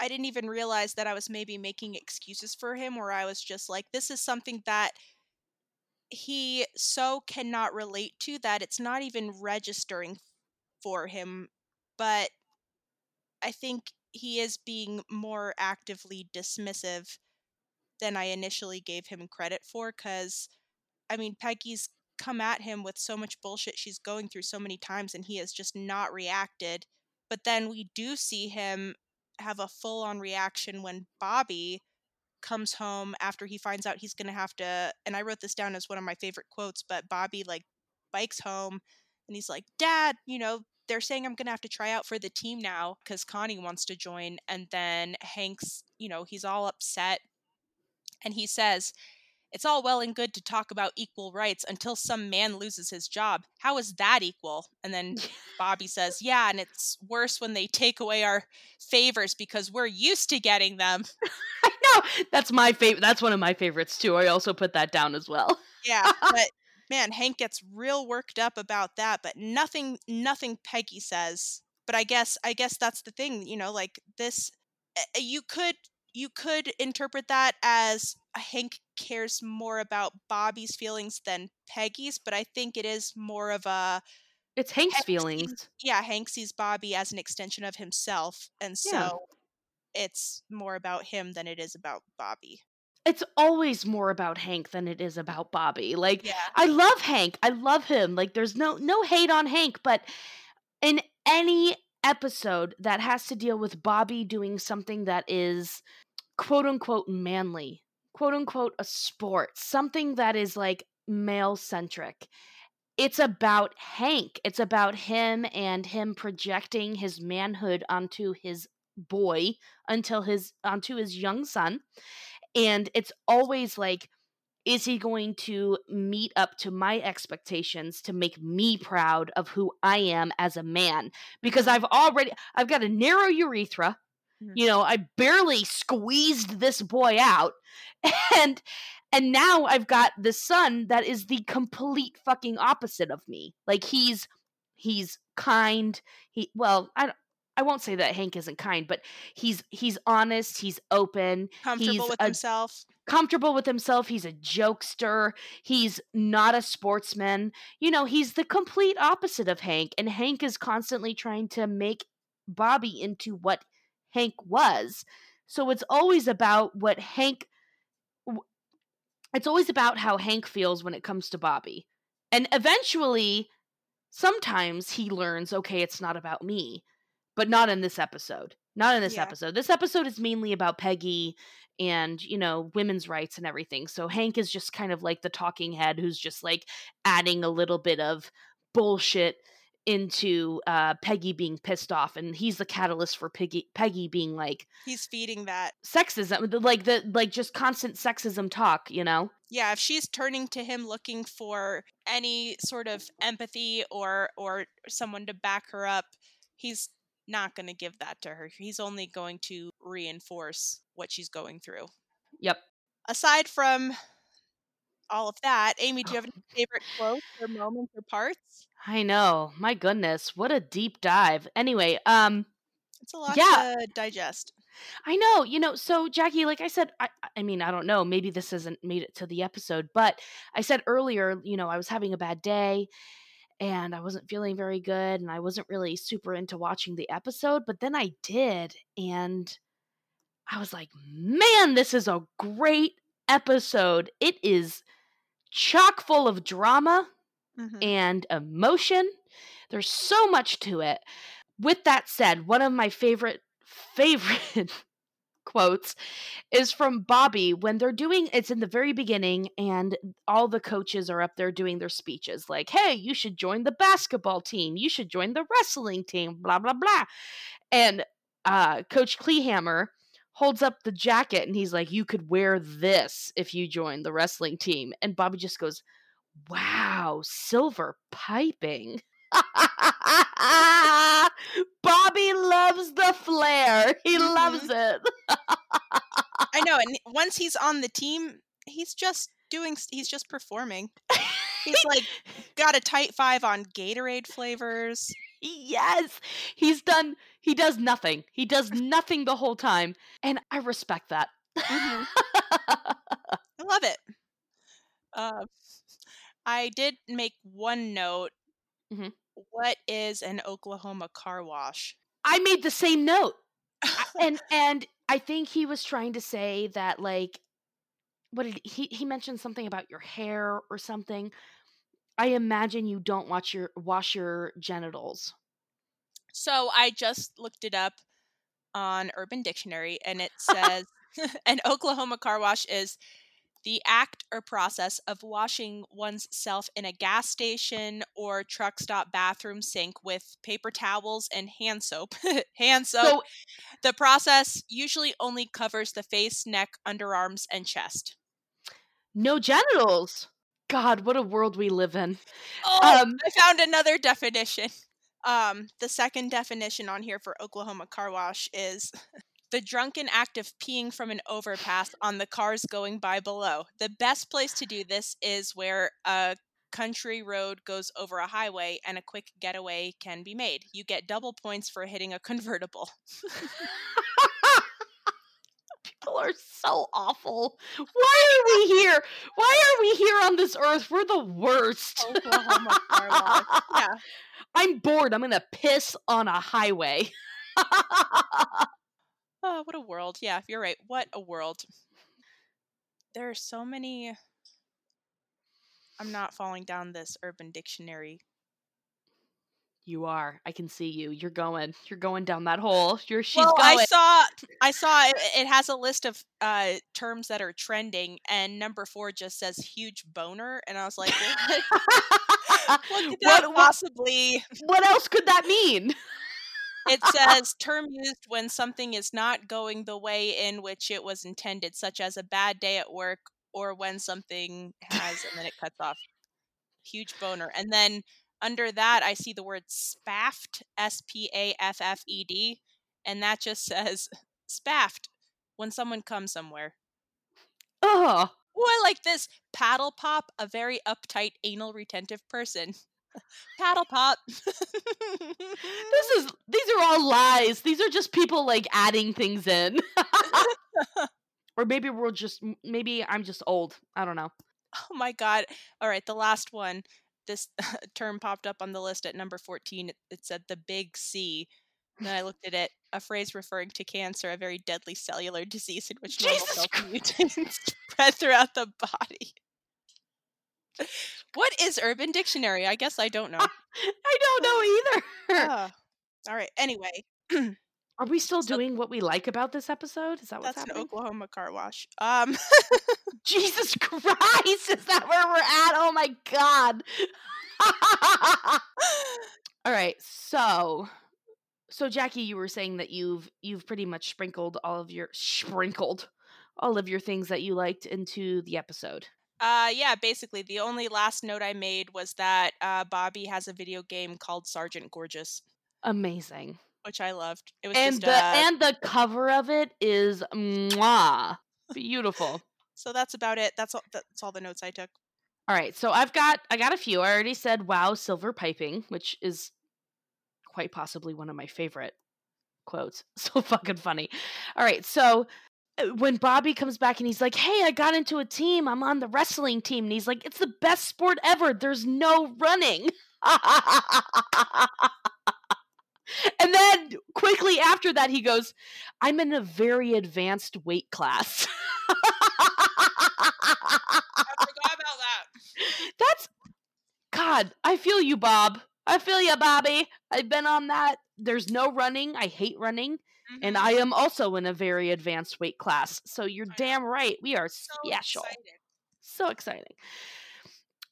i didn't even realize that i was maybe making excuses for him where i was just like this is something that he so cannot relate to that it's not even registering for him. But i think he is being more actively dismissive than i initially gave him credit for cuz i mean peggy's come at him with so much bullshit she's going through so many times and he has just not reacted but then we do see him have a full on reaction when Bobby comes home after he finds out he's going to have to and I wrote this down as one of my favorite quotes but Bobby like bikes home and he's like dad you know they're saying I'm going to have to try out for the team now cuz Connie wants to join and then Hank's you know he's all upset and he says it's all well and good to talk about equal rights until some man loses his job. How is that equal? And then [laughs] Bobby says, Yeah, and it's worse when they take away our favors because we're used to getting them. [laughs] [laughs] I know. That's my favorite. That's one of my favorites too. I also put that down as well. yeah, but man, Hank gets real worked up about that, but nothing nothing Peggy says. But I guess I guess that's the thing, you know, like this eh, you could you could interpret that as Hank cares more about Bobby's feelings than Peggy's, but I think it is more of a it's Hank's Hank feelings. Sees, yeah, Hank sees Bobby as an extension of himself, and so yeah. it's more about him than it is about Bobby. It's always more about Hank than it is about Bobby. Like yeah. I love Hank. I love him. Like there's no no hate on Hank, but in any episode that has to deal with Bobby doing something that is quote unquote manly, quote unquote a sport, something that is like male centric. It's about Hank. It's about him and him projecting his manhood onto his boy until his onto his young son. And it's always like is he going to meet up to my expectations to make me proud of who I am as a man? Because I've already I've got a narrow urethra. Mm-hmm. You know, I barely squeezed this boy out. [laughs] And and now I've got the son that is the complete fucking opposite of me. Like he's he's kind. He well, I I won't say that Hank isn't kind, but he's he's honest, he's open, comfortable he's with a, himself. Comfortable with himself, he's a jokester, he's not a sportsman. You know, he's the complete opposite of Hank and Hank is constantly trying to make Bobby into what Hank was. So it's always about what Hank it's always about how Hank feels when it comes to Bobby. And eventually sometimes he learns, okay, it's not about me, but not in this episode. Not in this yeah. episode. This episode is mainly about Peggy and, you know, women's rights and everything. So Hank is just kind of like the talking head who's just like adding a little bit of bullshit into uh, Peggy being pissed off, and he's the catalyst for Peggy Peggy being like he's feeding that sexism, like the like just constant sexism talk, you know. Yeah, if she's turning to him looking for any sort of empathy or or someone to back her up, he's not going to give that to her. He's only going to reinforce what she's going through. Yep. Aside from all of that, Amy, do you have any favorite quotes or moments or parts? I know. My goodness, what a deep dive. Anyway, um it's a lot yeah. to digest. I know, you know, so Jackie, like I said, I I mean, I don't know, maybe this hasn't made it to the episode, but I said earlier, you know, I was having a bad day and I wasn't feeling very good and I wasn't really super into watching the episode, but then I did and I was like, "Man, this is a great episode. It is chock full of drama mm-hmm. and emotion. There's so much to it. With that said, one of my favorite favorite [laughs] quotes is from Bobby when they're doing it's in the very beginning and all the coaches are up there doing their speeches like hey you should join the basketball team you should join the wrestling team blah blah blah and uh coach Kleehammer holds up the jacket and he's like you could wear this if you join the wrestling team and Bobby just goes Wow, silver piping. [laughs] Bobby loves the flair. He mm-hmm. loves it. I know. And [laughs] once he's on the team, he's just doing, he's just performing. He's [laughs] like got a tight five on Gatorade flavors. Yes. He's done, he does nothing. He does nothing the whole time. And I respect that. Mm-hmm. [laughs] I love it. Uh, I did make one note. Mm-hmm. What is an Oklahoma car wash? I made the same note. [laughs] and and I think he was trying to say that like what did he he mentioned something about your hair or something. I imagine you don't wash your wash your genitals. So I just looked it up. on Urban Dictionary, and it says [laughs] [laughs] an Oklahoma car wash is the act or process of washing one's self in a gas station or truck stop bathroom sink with paper towels and hand soap. [laughs] hand soap. So, the process usually only covers the face, neck, underarms, and chest. No genitals. God, what a world we live in. Oh, um, I found another definition. Um, the second definition on here for Oklahoma car wash is [laughs] the drunken act of peeing from an overpass on the cars going by below. The best place to do this is where a country road goes over a highway and a quick getaway can be made. You get double points for hitting a convertible. [laughs] People are so awful. Why are we here? Why are we here on this earth? We're the worst. Oklahoma [laughs] Yeah. I'm bored. I'm going to piss on a highway. [laughs] Oh, what a world. Yeah, you're right. What a world. There are so many. I'm not falling down this urban dictionary. You are. I can see you. You're going. You're going down that hole. You're she's well, going. I saw I saw it, it has a list of uh terms that are trending and number 4 just says huge boner and I was like what, [laughs] what could [laughs] that what, possibly What else could that mean? It says term used when something is not going the way in which it was intended, such as a bad day at work or when something has, and then it cuts off. Huge boner. And then under that, I see the word spaffed, S P A F F E D, and that just says spaffed when someone comes somewhere. Oh. Oh, I like this. Paddle pop, a very uptight, anal retentive person. Paddle pop. this is these are all lies. These are just people like adding things in. [laughs] or maybe we're just maybe I'm just old. I don't know. Oh my god. All right, the last one. This [laughs] term popped up on the list at number 14. It, said the big C. And then I looked at it, a phrase referring to cancer, a very deadly cellular disease in which normal cells mutate [laughs] spread throughout the body. What is Urban Dictionary? I guess I don't [laughs] know. I don't know either. Uh, all right. Anyway. [clears throat] Are we still so, doing what we like about this episode? Is that what's that's happening? an Oklahoma car wash. Um [laughs] Jesus [laughs] Christ, is that where we're at? Oh my god. All right. So so Jackie, you were saying that you've you've pretty much sprinkled all of your sprinkled all of your things that you liked into the episode. Uh, yeah, basically, the only last note I made was that uh, Bobby has a video game called Sergeant Gorgeous. Amazing. Which I loved. It was and just, the uh, and the cover of it is mwah, beautiful. so that's about it. That's all. That's all the notes I took. All right, so I've got I got a few. I already said wow, silver piping, which is quite possibly one of my favorite quotes. [laughs] So fucking funny. All right, so when Bobby comes back and he's like, "Hey, I got into a team. I'm on the wrestling team." And he's like, "It's the best sport ever. There's no running." [laughs] and then quickly after that he goes, "I'm in a very advanced weight class." I forgot about that. [laughs] That's God, I feel you, Bob. I feel you, Bobby. I've been on that. There's no running. I hate running. Mm-hmm. And I am also in a very advanced weight class. So you're damn right. We are so special. Excited. So exciting.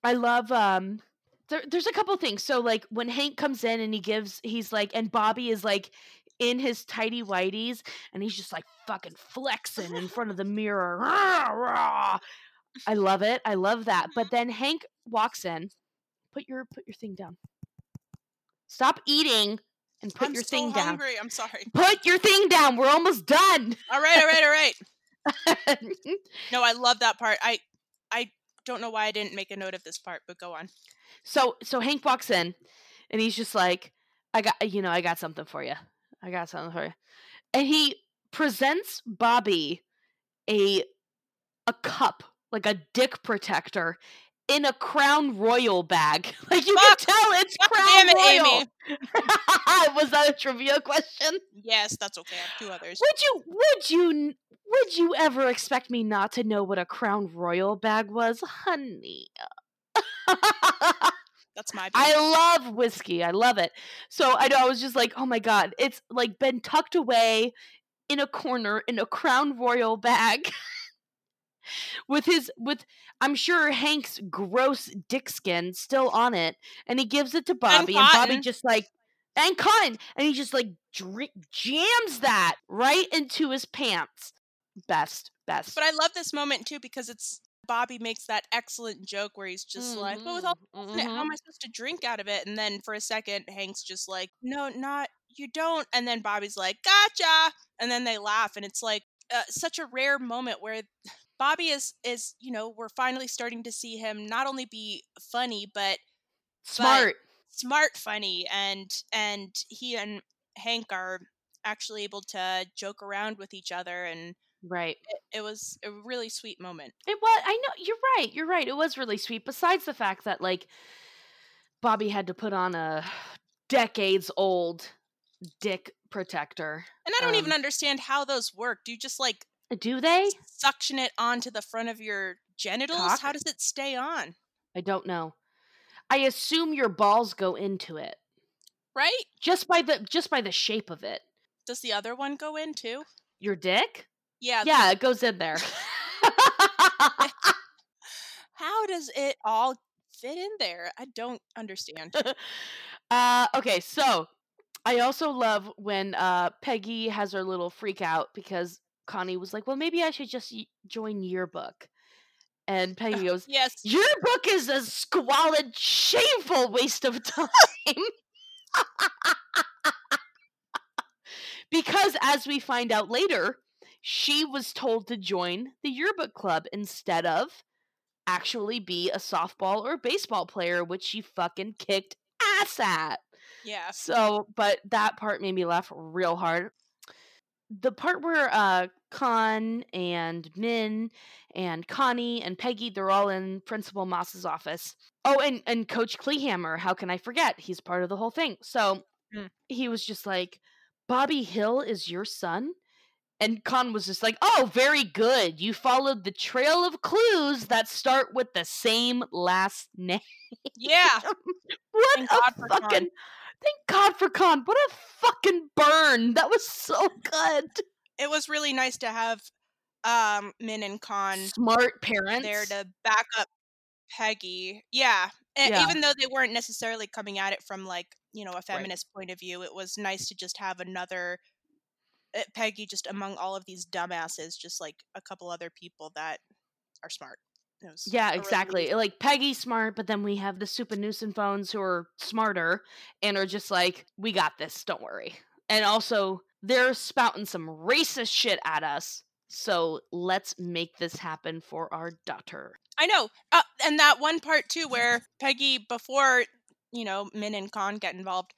I love um there, there's a couple things. So like when Hank comes in and he gives he's like and Bobby is like in his tidy whities and he's just like fucking flexing in front of the mirror. I love it. I love that. But mm-hmm. then Hank walks in. Put your put your thing down. Stop eating and put I'm your thing hungry. down. I'm sorry. Put your thing down. We're almost done. All right, all right, all right. [laughs] no, I love that part. I I don't know why I didn't make a note of this part, but go on. So so Hank walks in and he's just like, I got you know, I got something for you. I got something for you. And he presents Bobby a a cup, like a dick protector in a Crown Royal bag. [laughs] Like you Fuck. can tell it's God Crown it, Royal. Amy. [laughs] Was that a trivia question? Yes, that's okay. I have two others. Would you would you would you ever expect me not to know what a Crown Royal bag was, honey? [laughs] That's my. I love whiskey. I love it. So I know I was just like, oh my god, it's like been tucked away in a corner in a Crown Royal bag. With his with I'm sure Hank's gross dick skin still on it, and he gives it to Bobby, and, and Bobby just like and cotton, and he just like dr- jams that right into his pants. Best, best. But I love this moment too because it's Bobby makes that excellent joke where he's just mm-hmm. like, "But with all mm-hmm. [laughs] how am mm-hmm. I supposed to drink out of it?" And then for a second, Hank's just like, "No, not you don't." And then Bobby's like, "Gotcha!" And then they laugh, and it's like uh, such a rare moment where Bobby is is you know we're finally starting to see him not only be funny but smart, but smart. funny, and and he and Hank are actually able to joke around with each other and right. it, it, was a really sweet moment. It was i know you're right you're right it was really sweet besides the fact that like bobby had to put on a decades old dick protector and i don't um, even understand how those work do you just like do they? Suction it onto the front of your genitals? Cock? how does it stay on? I don't know. I assume your balls go into it. Right? Just by the just by the shape of it. Does the other one go in too? Your dick? Yeah yeah it goes in there. [laughs] How does it all fit in there? I don't understand. [laughs] Uh okay so i also love when uh peggy has her little freak out because connie was like well maybe i should just y- join yearbook and Peggy [laughs] goes, "Yes, your book is a squalid, shameful waste of [laughs] time." because as we find out later, she was told to join the yearbook club instead of actually be a softball or baseball player, which she fucking kicked ass at. Yeah. So, but that part made me laugh real hard. The part where uh Kahn and Minh and Connie and Peggy, they're all in Principal Moss's office. Oh, and and Coach Kleehammer, how can I forget? He's part of the whole thing. So mm. he was just like, Bobby Hill is your son? And Kahn was just like, oh, very good. You followed the trail of clues that start with the same last [laughs] name. Yeah. [laughs] what Thank a fucking. Thank God for Kahn. What a fucking burn. That was so good. It was really nice to have um Minh and Kahn smart parents there to back up Peggy. Yeah. yeah. Even though they weren't necessarily coming at it from like you know a feminist right. point of view it was nice to just have another uh, peggy just among all of these dumbasses just like a couple other people that are smart yeah exactly really- like peggy smart but then we have the Souphanousinphones who are smarter and are just like we got this don't worry and also they're spouting some racist shit at us so let's make this happen for our daughter i know uh, and that one part too where peggy before you know, Minh and Kahn get involved.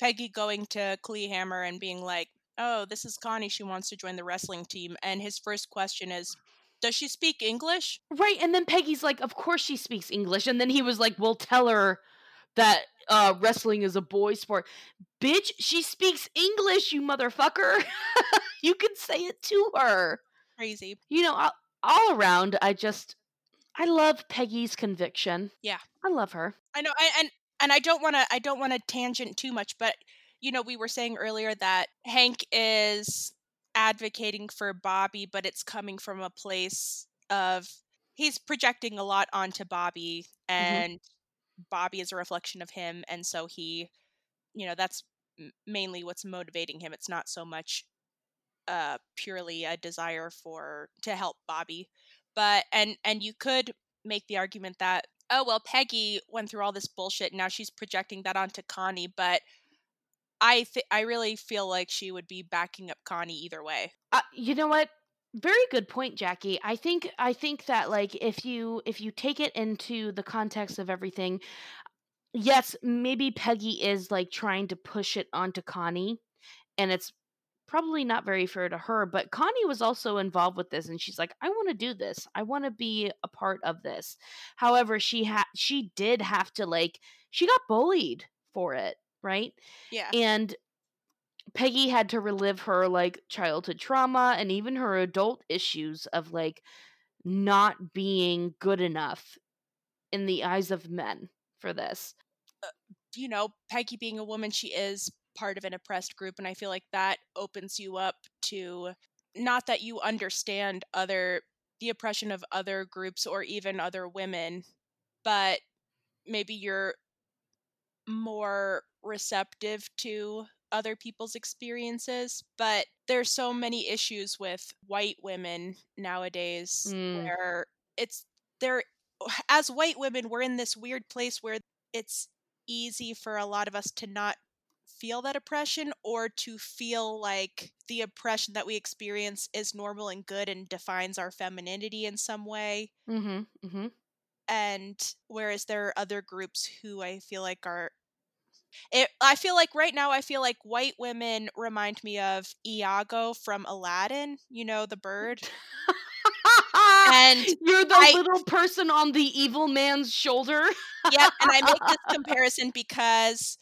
Peggy going to Kleehammer and being like, "Oh, this is Connie. She wants to join the wrestling team." And his first question is, "Does she speak English?" Right. And then Peggy's like, "Of course she speaks English." And then he was like, "Well, tell her that uh, wrestling is a boy sport." Bitch, she speaks English, you motherfucker. [laughs] you can say it to her. Crazy. You know, all, all around, I just I love Peggy's conviction. Yeah. I love her. I know. I, and and I don't want to I don't want to tangent too much, but you know, we were saying earlier that Hank is advocating for Bobby, but it's coming from a place of he's projecting a lot onto Bobby mm-hmm. and mm-hmm. Bobby is a reflection of him and so he you know, that's mainly what's motivating him. It's not so much uh purely a desire for to help Bobby. But and and you could make the argument that oh well peggy went through all this bullshit and now she's projecting that onto connie but i th- i really feel like she would be backing up connie either way uh, you know what very good point jackie i think i think that like if you if you take it into the context of everything yes maybe peggy is like trying to push it onto connie and it's probably not very fair to her, but Connie was also involved with this and she's like, I want to do this. I want to be a part of this. However, she had she did have to like she got bullied for it, right? Yeah. And Peggy had to relive her like childhood trauma and even her adult issues of like not being good enough in the eyes of men for this. Uh, you know, Peggy being a woman, she is part of an oppressed group. And I feel like that opens you up to not that you understand other, the oppression of other groups or even other women, but maybe you're more receptive to other people's experiences but there's so many issues with white women nowadays Mm. where it's there as white women we're in this weird place where it's easy for a lot of us to not feel that oppression or to feel like the oppression that we experience is normal and good and defines our femininity in some way Mm-hmm. Mm-hmm. and whereas there are other groups who I feel like are it, I feel like right now I feel like white women remind me of Iago from Aladdin, you know, the bird. And [laughs] you're the I- little person on the evil man's shoulder. yep, and I make this [laughs] comparison because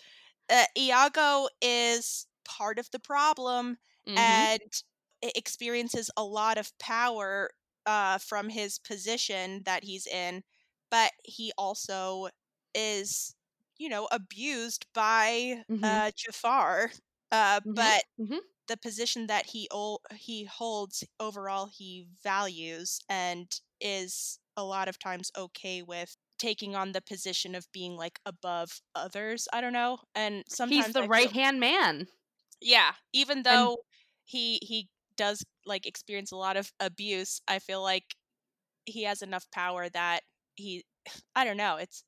uh, Iago is part of the problem Mhm. and experiences a lot of power uh, from his position that he's in, but he also is, you know, abused by Mhm. uh, Jafar. Uh, Mhm. But Mhm. the position that he ol- he holds overall, he values and is a lot of times okay with taking on the position of being like above others. I don't know, and sometimes He's the right hand man. yeah, even though he he does like experience a lot of abuse, I feel like he has enough power that he [sighs] I don't know, it's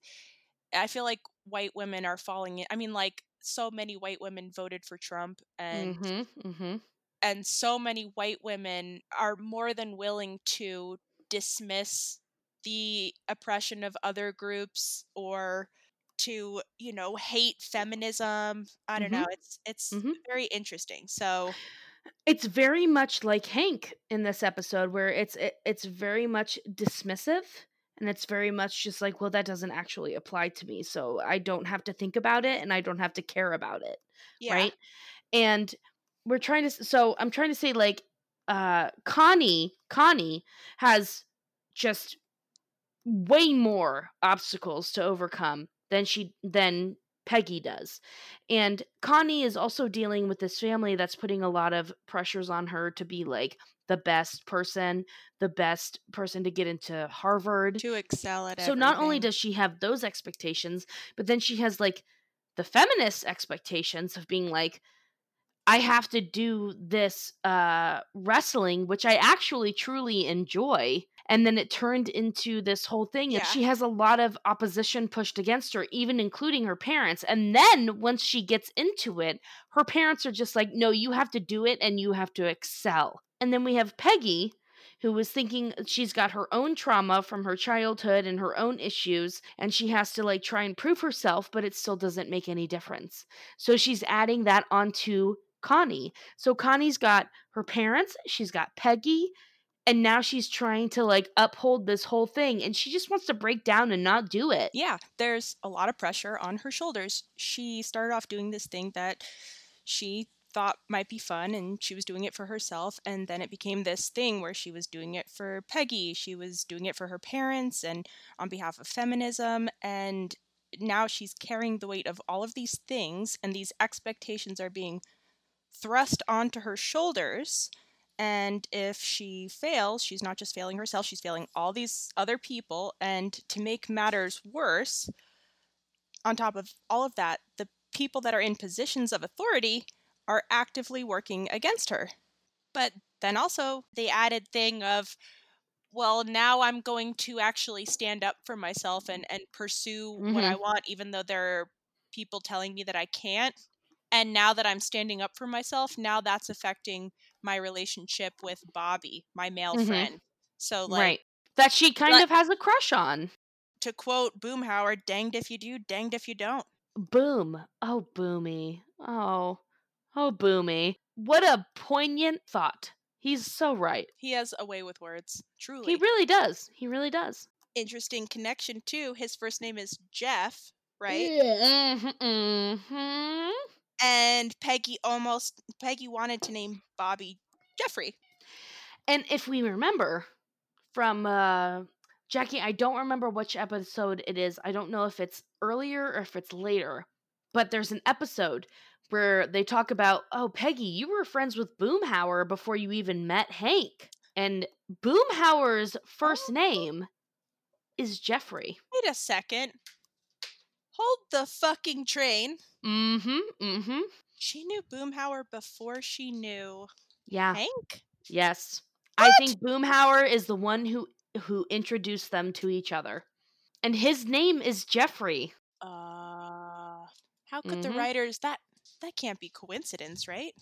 I feel like white women are falling in I mean like so many white women voted for Trump and Mm-hmm. Mm-hmm. and so many white women are more than willing to dismiss the oppression of other groups or to you know hate feminism i don't Mhm. know it's it's Mhm. very interesting so It's very much like Hank in this episode, where it's it, it's very much dismissive, and it's very much just like, well, that doesn't actually apply to me, so I don't have to think about it, and I don't have to care about it. yeah right and we're trying to so i'm trying to say like uh connie connie has just way more obstacles to overcome than she than peggy does and connie is also dealing with this family that's putting a lot of pressures on her to be like the best person the best person to get into harvard. To excel at so not only does she have those expectations but then she has like the feminist expectations of being like i have to do this uh wrestling which i actually truly enjoy and then it turned into this whole thing Yeah. and she has a lot of opposition pushed against her even including her parents and then once she gets into it her parents are just like no you have to do it and you have to excel and then we have peggy who was thinking she's got her own trauma from her childhood and her own issues and she has to like try and prove herself but it still doesn't make any difference. So she's adding that onto connie. So connie's got her parents she's got peggy and now she's trying to like uphold this whole thing and she just wants to break down and not do it. Yeah there's a lot of pressure on her shoulders. She started off doing this thing that she thought might be fun and she was doing it for herself and then it became this thing where she was doing it for Peggy she was doing it for her parents and on behalf of feminism and now she's carrying the weight of all of these things and these expectations are being thrust onto her shoulders and if she fails she's not just failing herself she's failing all these other people and to make matters worse on top of all of that the people that are in positions of authority are actively working against her. But then also the added thing of well now i'm going to actually stand up for myself and and pursue what i want even though there are people telling me that i can't. And now that i'm standing up for myself now that's affecting my relationship with bobby my male Mhm. friend. So like right. That she kind But- of has a crush on. To quote boomhauer danged if you do danged if you don't. Boom. Oh boomy. Oh oh boomy. What a poignant thought. He's so right. He has a way with words. Truly. he really does. He really does. Interesting connection too. His first name is jeff right? Mhm, mhm. and peggy almost peggy wanted to name bobby jeffrey. And if we remember from uh Jackie, I don't remember which episode it is. I don't know if it's earlier or if it's later. but there's an episode where they talk about, oh, Peggy, you were friends with Boomhauer before you even met Hank. And Boomhauer's first name is Jeffrey. Wait a second. Hold the fucking train. Mm hmm. Mm hmm. She knew Boomhauer before she knew Yeah. Hank? Yes. I think Boomhauer is the one who who introduced them to each other. And his name is Jeffrey. Uh how could the Mhm. writers that that can't be coincidence, right?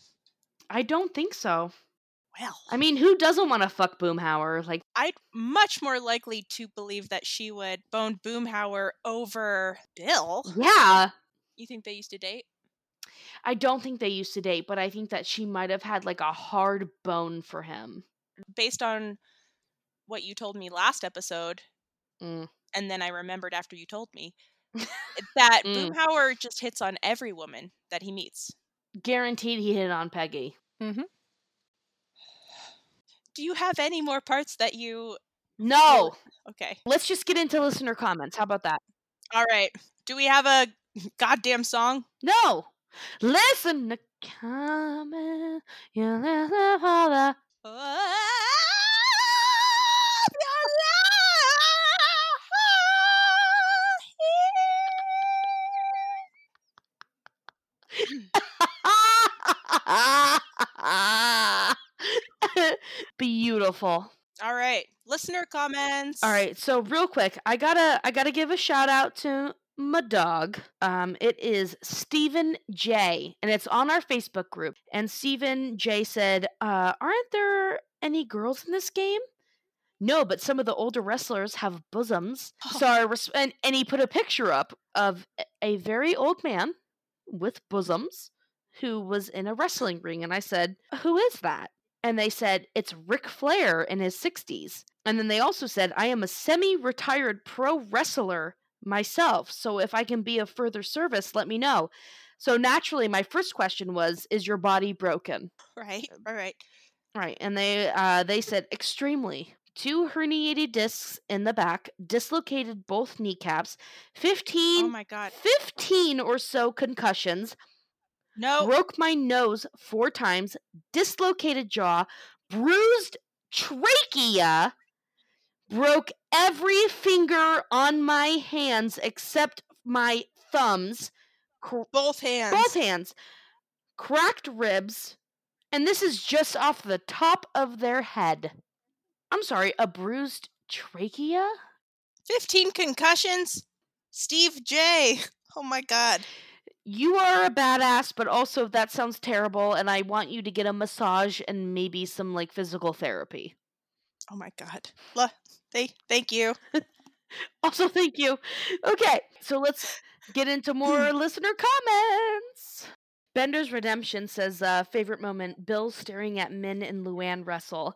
I don't think so. Well, I mean, who doesn't want to fuck Boomhauer? Like, I'd much more likely to believe that she would bone Boomhauer over Bill. yeah. You think they used to date? I don't think they used to date, but I think that she might have had like a hard bone for him. Based on what you told me last episode, Mm. and then I remembered after you told me that Mm. Boomhauer just hits on every woman that he meets. Guaranteed he hit on Peggy. Do you have any more parts that you No. Okay. Let's just get into listener comments. How about that? All right. Do we have a goddamn song? No. Listen to comment. You listen for [laughs] Beautiful. All right. Listener comments. All right, so real quick, I gotta I gotta give a shout out to my dog. Um, it is Stephen J, and it's on our Facebook group. And Stephen J said, uh, "Aren't there any girls in this game?" No, but some of the older wrestlers have bosoms. So I res- and, and he put a picture up of a very old man with bosoms who was in a wrestling ring, and I said, "Who is that?" And they said, "It's Ric Flair in his 60s." And then they also said, I am a semi retired pro wrestler myself. So if I can be of further service, let me know. So naturally, my first question was, Is your body broken? Right. All right. Right. And they uh, they said, Extremely. Two herniated discs in the back, dislocated both kneecaps, 15, Oh my god. 15 or so concussions, No. broke my nose four times, dislocated jaw, bruised trachea, broke every finger on my hands except my thumbs, cr- Both hands. both hands, cracked ribs, and this is just off the top of their head. I'm sorry, a bruised trachea? 15 concussions. Steve J. [laughs] Oh my god. You are a badass, but also that sounds terrible, and I want you to get a massage and maybe some like physical therapy. Oh my god. La- they, thank you. [laughs] Also, thank you. Okay, so let's get into more [laughs] listener comments. Bender's Redemption says, uh, favorite moment Bill staring at Minh and Luanne wrestle.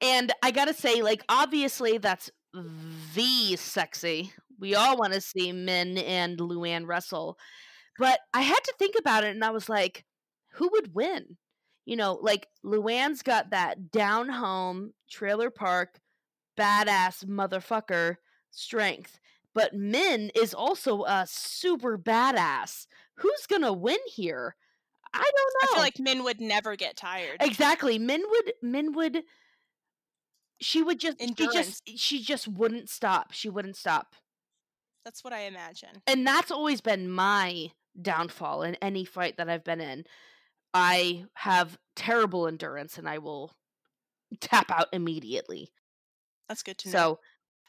And I gotta say, like, obviously, that's the sexy. We all want to see Minh and Luanne wrestle. But I had to think about it and I was like, who would win? You know, like, Luanne's got that down home, trailer park, badass motherfucker strength. But Minh is also a super badass. Who's gonna win here? I don't know. I feel like Minh would never get tired. exactly. Minh would. Minh would. She would just. She Endurance. just. She just wouldn't stop. She wouldn't stop. That's what I imagine. And that's always been my downfall in any fight that I've been in. I have terrible endurance, and I will tap out immediately. That's good to know. So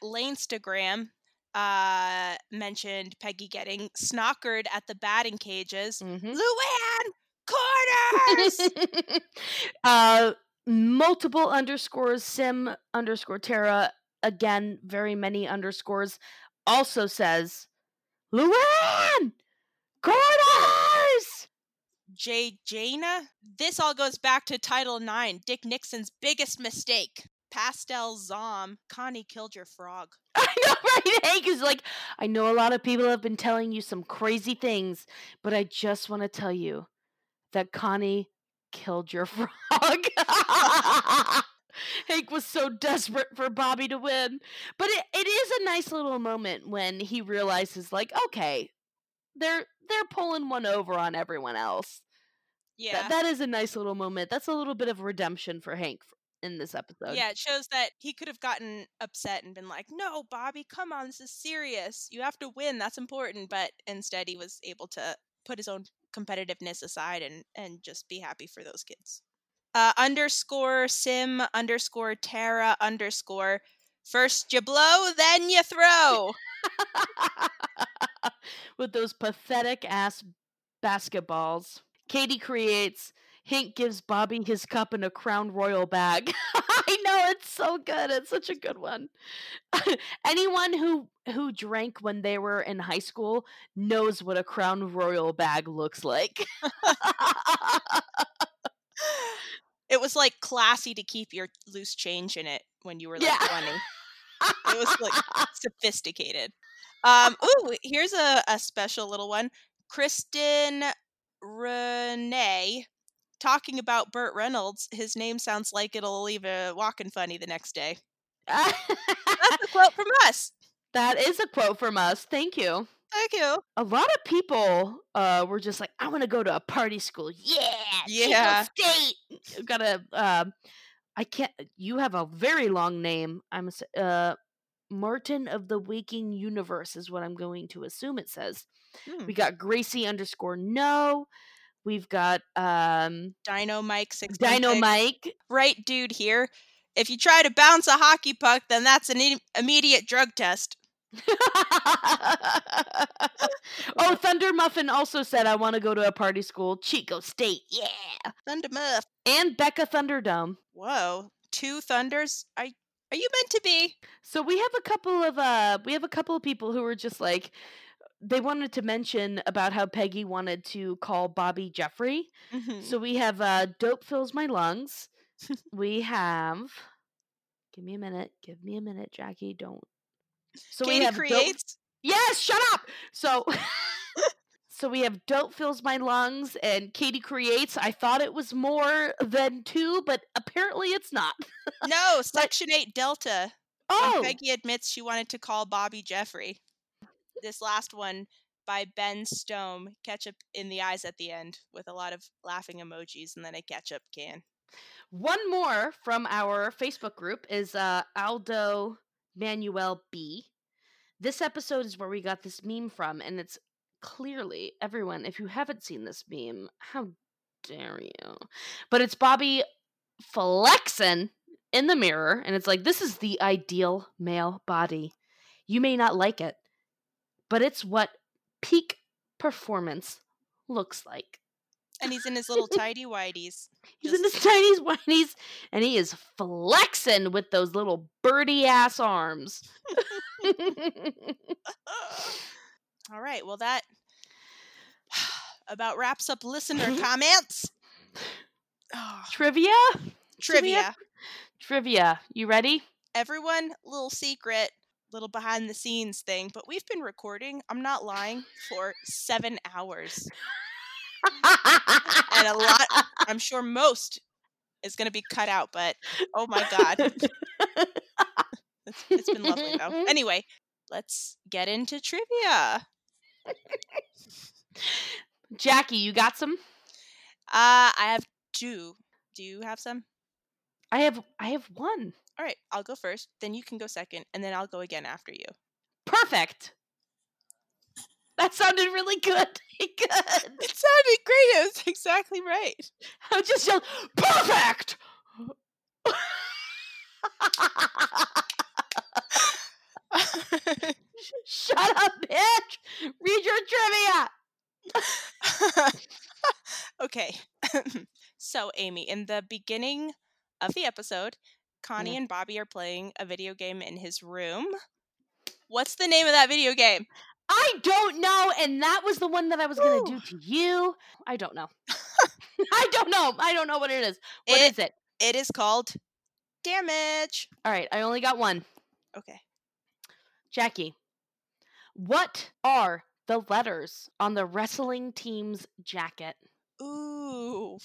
Lanestagram uh mentioned Peggy getting snockered at the batting cages. mhm. Luanne corners. [laughs] uh multiple underscores sim underscore Terra again very many underscores also says luanne Jay Jana. This all goes back to Title IX, Dick Nixon's biggest mistake. Pastel Zom. Connie killed your frog. [laughs] i know right hank is like i know a lot of people have been telling you some crazy things but i just want to tell you that connie killed your [laughs] frog [laughs] Hank was so desperate for Bobby to win. But it, it is a nice little moment when he realizes, like, okay, they're they're pulling one over on everyone else. Yeah. That, that is a nice little moment. That's a little bit of redemption for Hank in this episode. yeah, it shows that he could have gotten upset and been like, "No, Bobby, come on, this is serious. You have to win. That's important." But instead, he was able to put his own competitiveness aside and and just be happy for those kids. Uh, underscore sim underscore Tara underscore first you blow, then you throw. [laughs] With those pathetic ass basketballs. Katie creates Hank gives Bobby his cup in a Crown Royal bag. [laughs] [laughs] I know it's so good. It's such a good one. [laughs] Anyone who who drank when they were in high school knows what a Crown Royal bag looks like. it was like classy to keep your loose change in it when you were like Yeah. 20. It was like sophisticated. Um, ooh, here's a, a special little one. Kristen Renee talking about Burt Reynolds. His name sounds like it'll leave a walking funny the next day. That's a quote from [laughs] us. that is a quote from us. Thank you. Thank you. a lot of people uh were just like i want to go to a party school yeah Yeah. state You gotta um i can't you have a very long name i'm a uh martin of the waking universe is what i'm going to assume it says Hmm. we got gracie underscore no we've got um Dino Mike six. dino mike Right, dude. Here. If you try to bounce a hockey puck, then that's an im- immediate drug test. [laughs] oh thunder muffin also said i want to go to a party school chico state yeah Thunder Muff. and becca thunderdome Whoa, two thunders? Are are you meant to be? So we have a couple of uh we have a couple of people who were just like they wanted to mention about how Peggy wanted to call Bobby Jeffrey. Mhm. So we have uh Dope Fills My Lungs. we have Give me a minute. Give me a minute, Jackie. Don't. So we Katie have Dope- creates. Yes, shut up. So [laughs] So we have Dope Fills My Lungs and Katie Creates. I thought it was more than two, but apparently it's not. [laughs] No, Section 8 Delta. Oh, Peggy admits she wanted to call Bobby Jeffrey. This last one by Ben Stone, ketchup in the eyes at the end, with a lot of laughing emojis and then a ketchup can. One more from our Facebook group is uh, Aldo Manuel B. This episode is where we got this meme from, and it's clearly everyone. If you haven't seen this meme, how dare you? But it's Bobby flexing in the mirror, and it's like this is the ideal male body. You may not like it, but it's what peak performance looks like. And he's in his little [laughs] tidy whities. He's in his Chinese whinies and he is flexing with those little birdie ass arms. [laughs] [laughs] All right, well, that [sighs] about wraps up listener mm-hmm. comments. Oh, Trivia? trivia. Trivia. You ready? Everyone, little secret, little behind the scenes thing, but we've been recording, I'm not lying, for seven hours. And a lot, I'm sure most is going to be cut out, but oh my God. It's, it's been lovely though. [laughs] Anyway, let's get into trivia. Jackie, you got some? Uh, I have two. Do you have some? I have I have one. All right, I'll go first, then you can go second, and then I'll go again after you. Perfect. That sounded really good. [laughs] good. It sounded great. It was exactly right. I just yelled, perfect. [laughs] Shut up, bitch. Read your trivia. [laughs] okay. [laughs] so, Amy, in the beginning of the episode, Connie Yeah. and Bobby are playing a video game in his room. What's the name of that video game? I don't know, and that was the one that I was gonna do [gasps] to you. I don't know. [laughs] I don't know. I don't know what it is. What It- is it? It is called Damage. All right, I only got one. Okay. Jackie, what are the letters on the wrestling team's jacket? Ooh.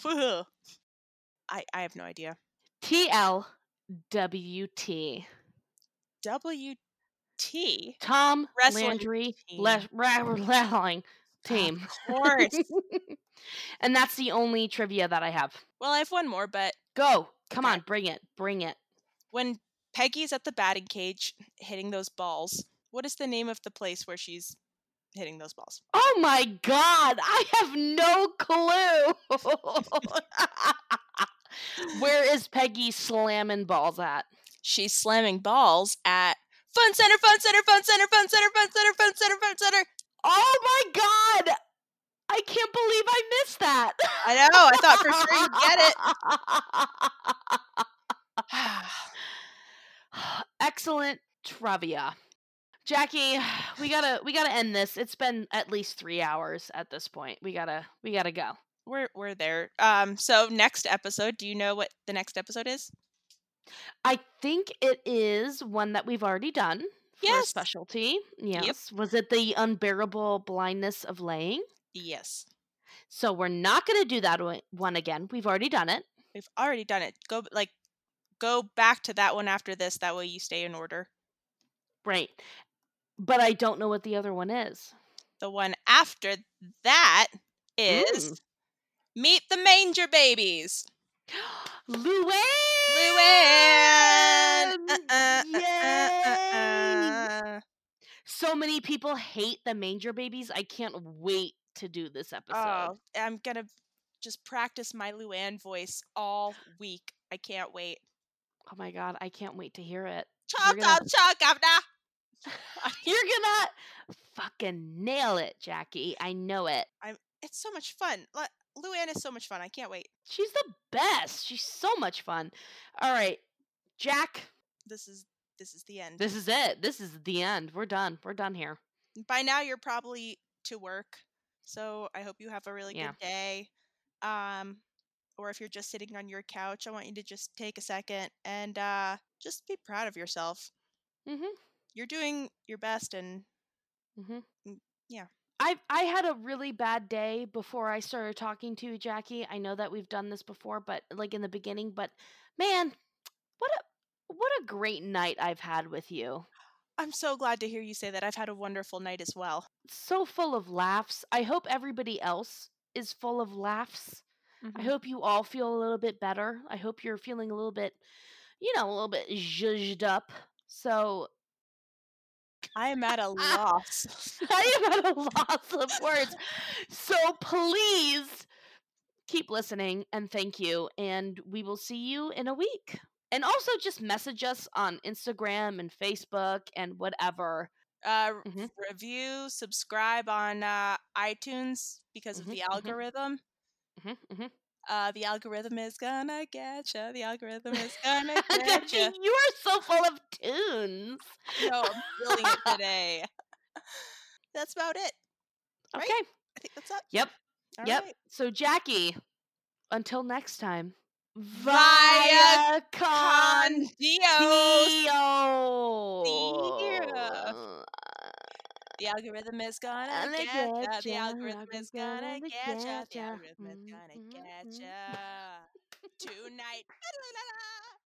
I, I have no idea. T L W T. W T. Tom Wrestling Landry team. le- wrestling team. Of course. [laughs] and that's the only trivia that I have. well, I have one more, but Go. Come Okay. on, bring it. Bring it. when Peggy's at the batting cage hitting those balls, what is the name of the place where she's hitting those balls? Oh my god, I have no clue. [laughs] Where is Peggy slamming balls at? She's slamming balls at Fun Center, Fun Center, Fun Center, Fun Center, Fun Center, Fun Center, Fun Center. Fun Center! Oh my god! I can't believe I missed that. I know. I thought for sure you'd get it. [sighs] Excellent trivia. Jackie, [sighs] we gotta we gotta end this. It's been at least three hours at this point. We gotta we gotta go. we're we're there. Um. So next episode, do you know what the next episode is? I think it is one that we've already done Yes. specialty. Yes. Was it the unbearable blindness of laying? Yes, So we're not going to do that one- one again. We've already done it. we've already done it. Go like go back to that one after this. That way you stay in order. Right. But I don't know what the other one is. The one after that is Meet the Manger Babies. Luanne! Luanne! Uh, uh, uh, uh, Yay! uh. So many people hate the manger babies. I can't wait to do this episode. Oh, I'm gonna just practice my Luanne voice all week. I can't wait. Oh my god, I can't wait to hear it. Chop, chop, chop. [laughs] You're gonna fucking nail it, Jackie. I know it. I'm. It's so much fun. Lu- Luanne is so much fun. I can't wait. She's the best. She's so much fun. All right, Jack, This is this is the end. this is it. This is the end. We're done. We're done here. By now you're probably to work, so I hope you have a really Yeah. good day. Um, or if you're just sitting on your couch, I want you to just take a second and uh, just be proud of yourself. Mm-hmm. You're doing your best, and Mm-hmm. Mm, yeah. I I had a really bad day before I started talking to you, Jackie. I know that we've done this before, but like in the beginning, but man, what a what a great night I've had with you. I'm so glad to hear you say that. I've had a wonderful night as well. So full of laughs. I hope everybody else is full of laughs. I Mhm. hope you all feel a little bit better. I hope you're feeling a little bit, you know, a little bit zhuzhed up. So I am at a loss. [laughs] I am at a loss of words. So please keep listening and thank you. And we will see you in a week. And also just message us on Instagram and Facebook and whatever. uh, Mhm. Review, subscribe on uh, iTunes because of Mhm, the mhm. algorithm. hmm hmm Uh, the algorithm is gonna get you. The algorithm is gonna [laughs] get you. you are so full of tunes. No, I'm feeling it [laughs] today. [laughs] That's about it. Right? Okay. I think that's it. Yep. All yep. right. So Jackie, until next time. Via con Dios. Dio. Dio. The algorithm is gonna Gonna get ya. The algorithm is gonna gonna get ya. The algorithm is gonna Mm, mm, get mm, ya. [laughs] Tonight. [laughs]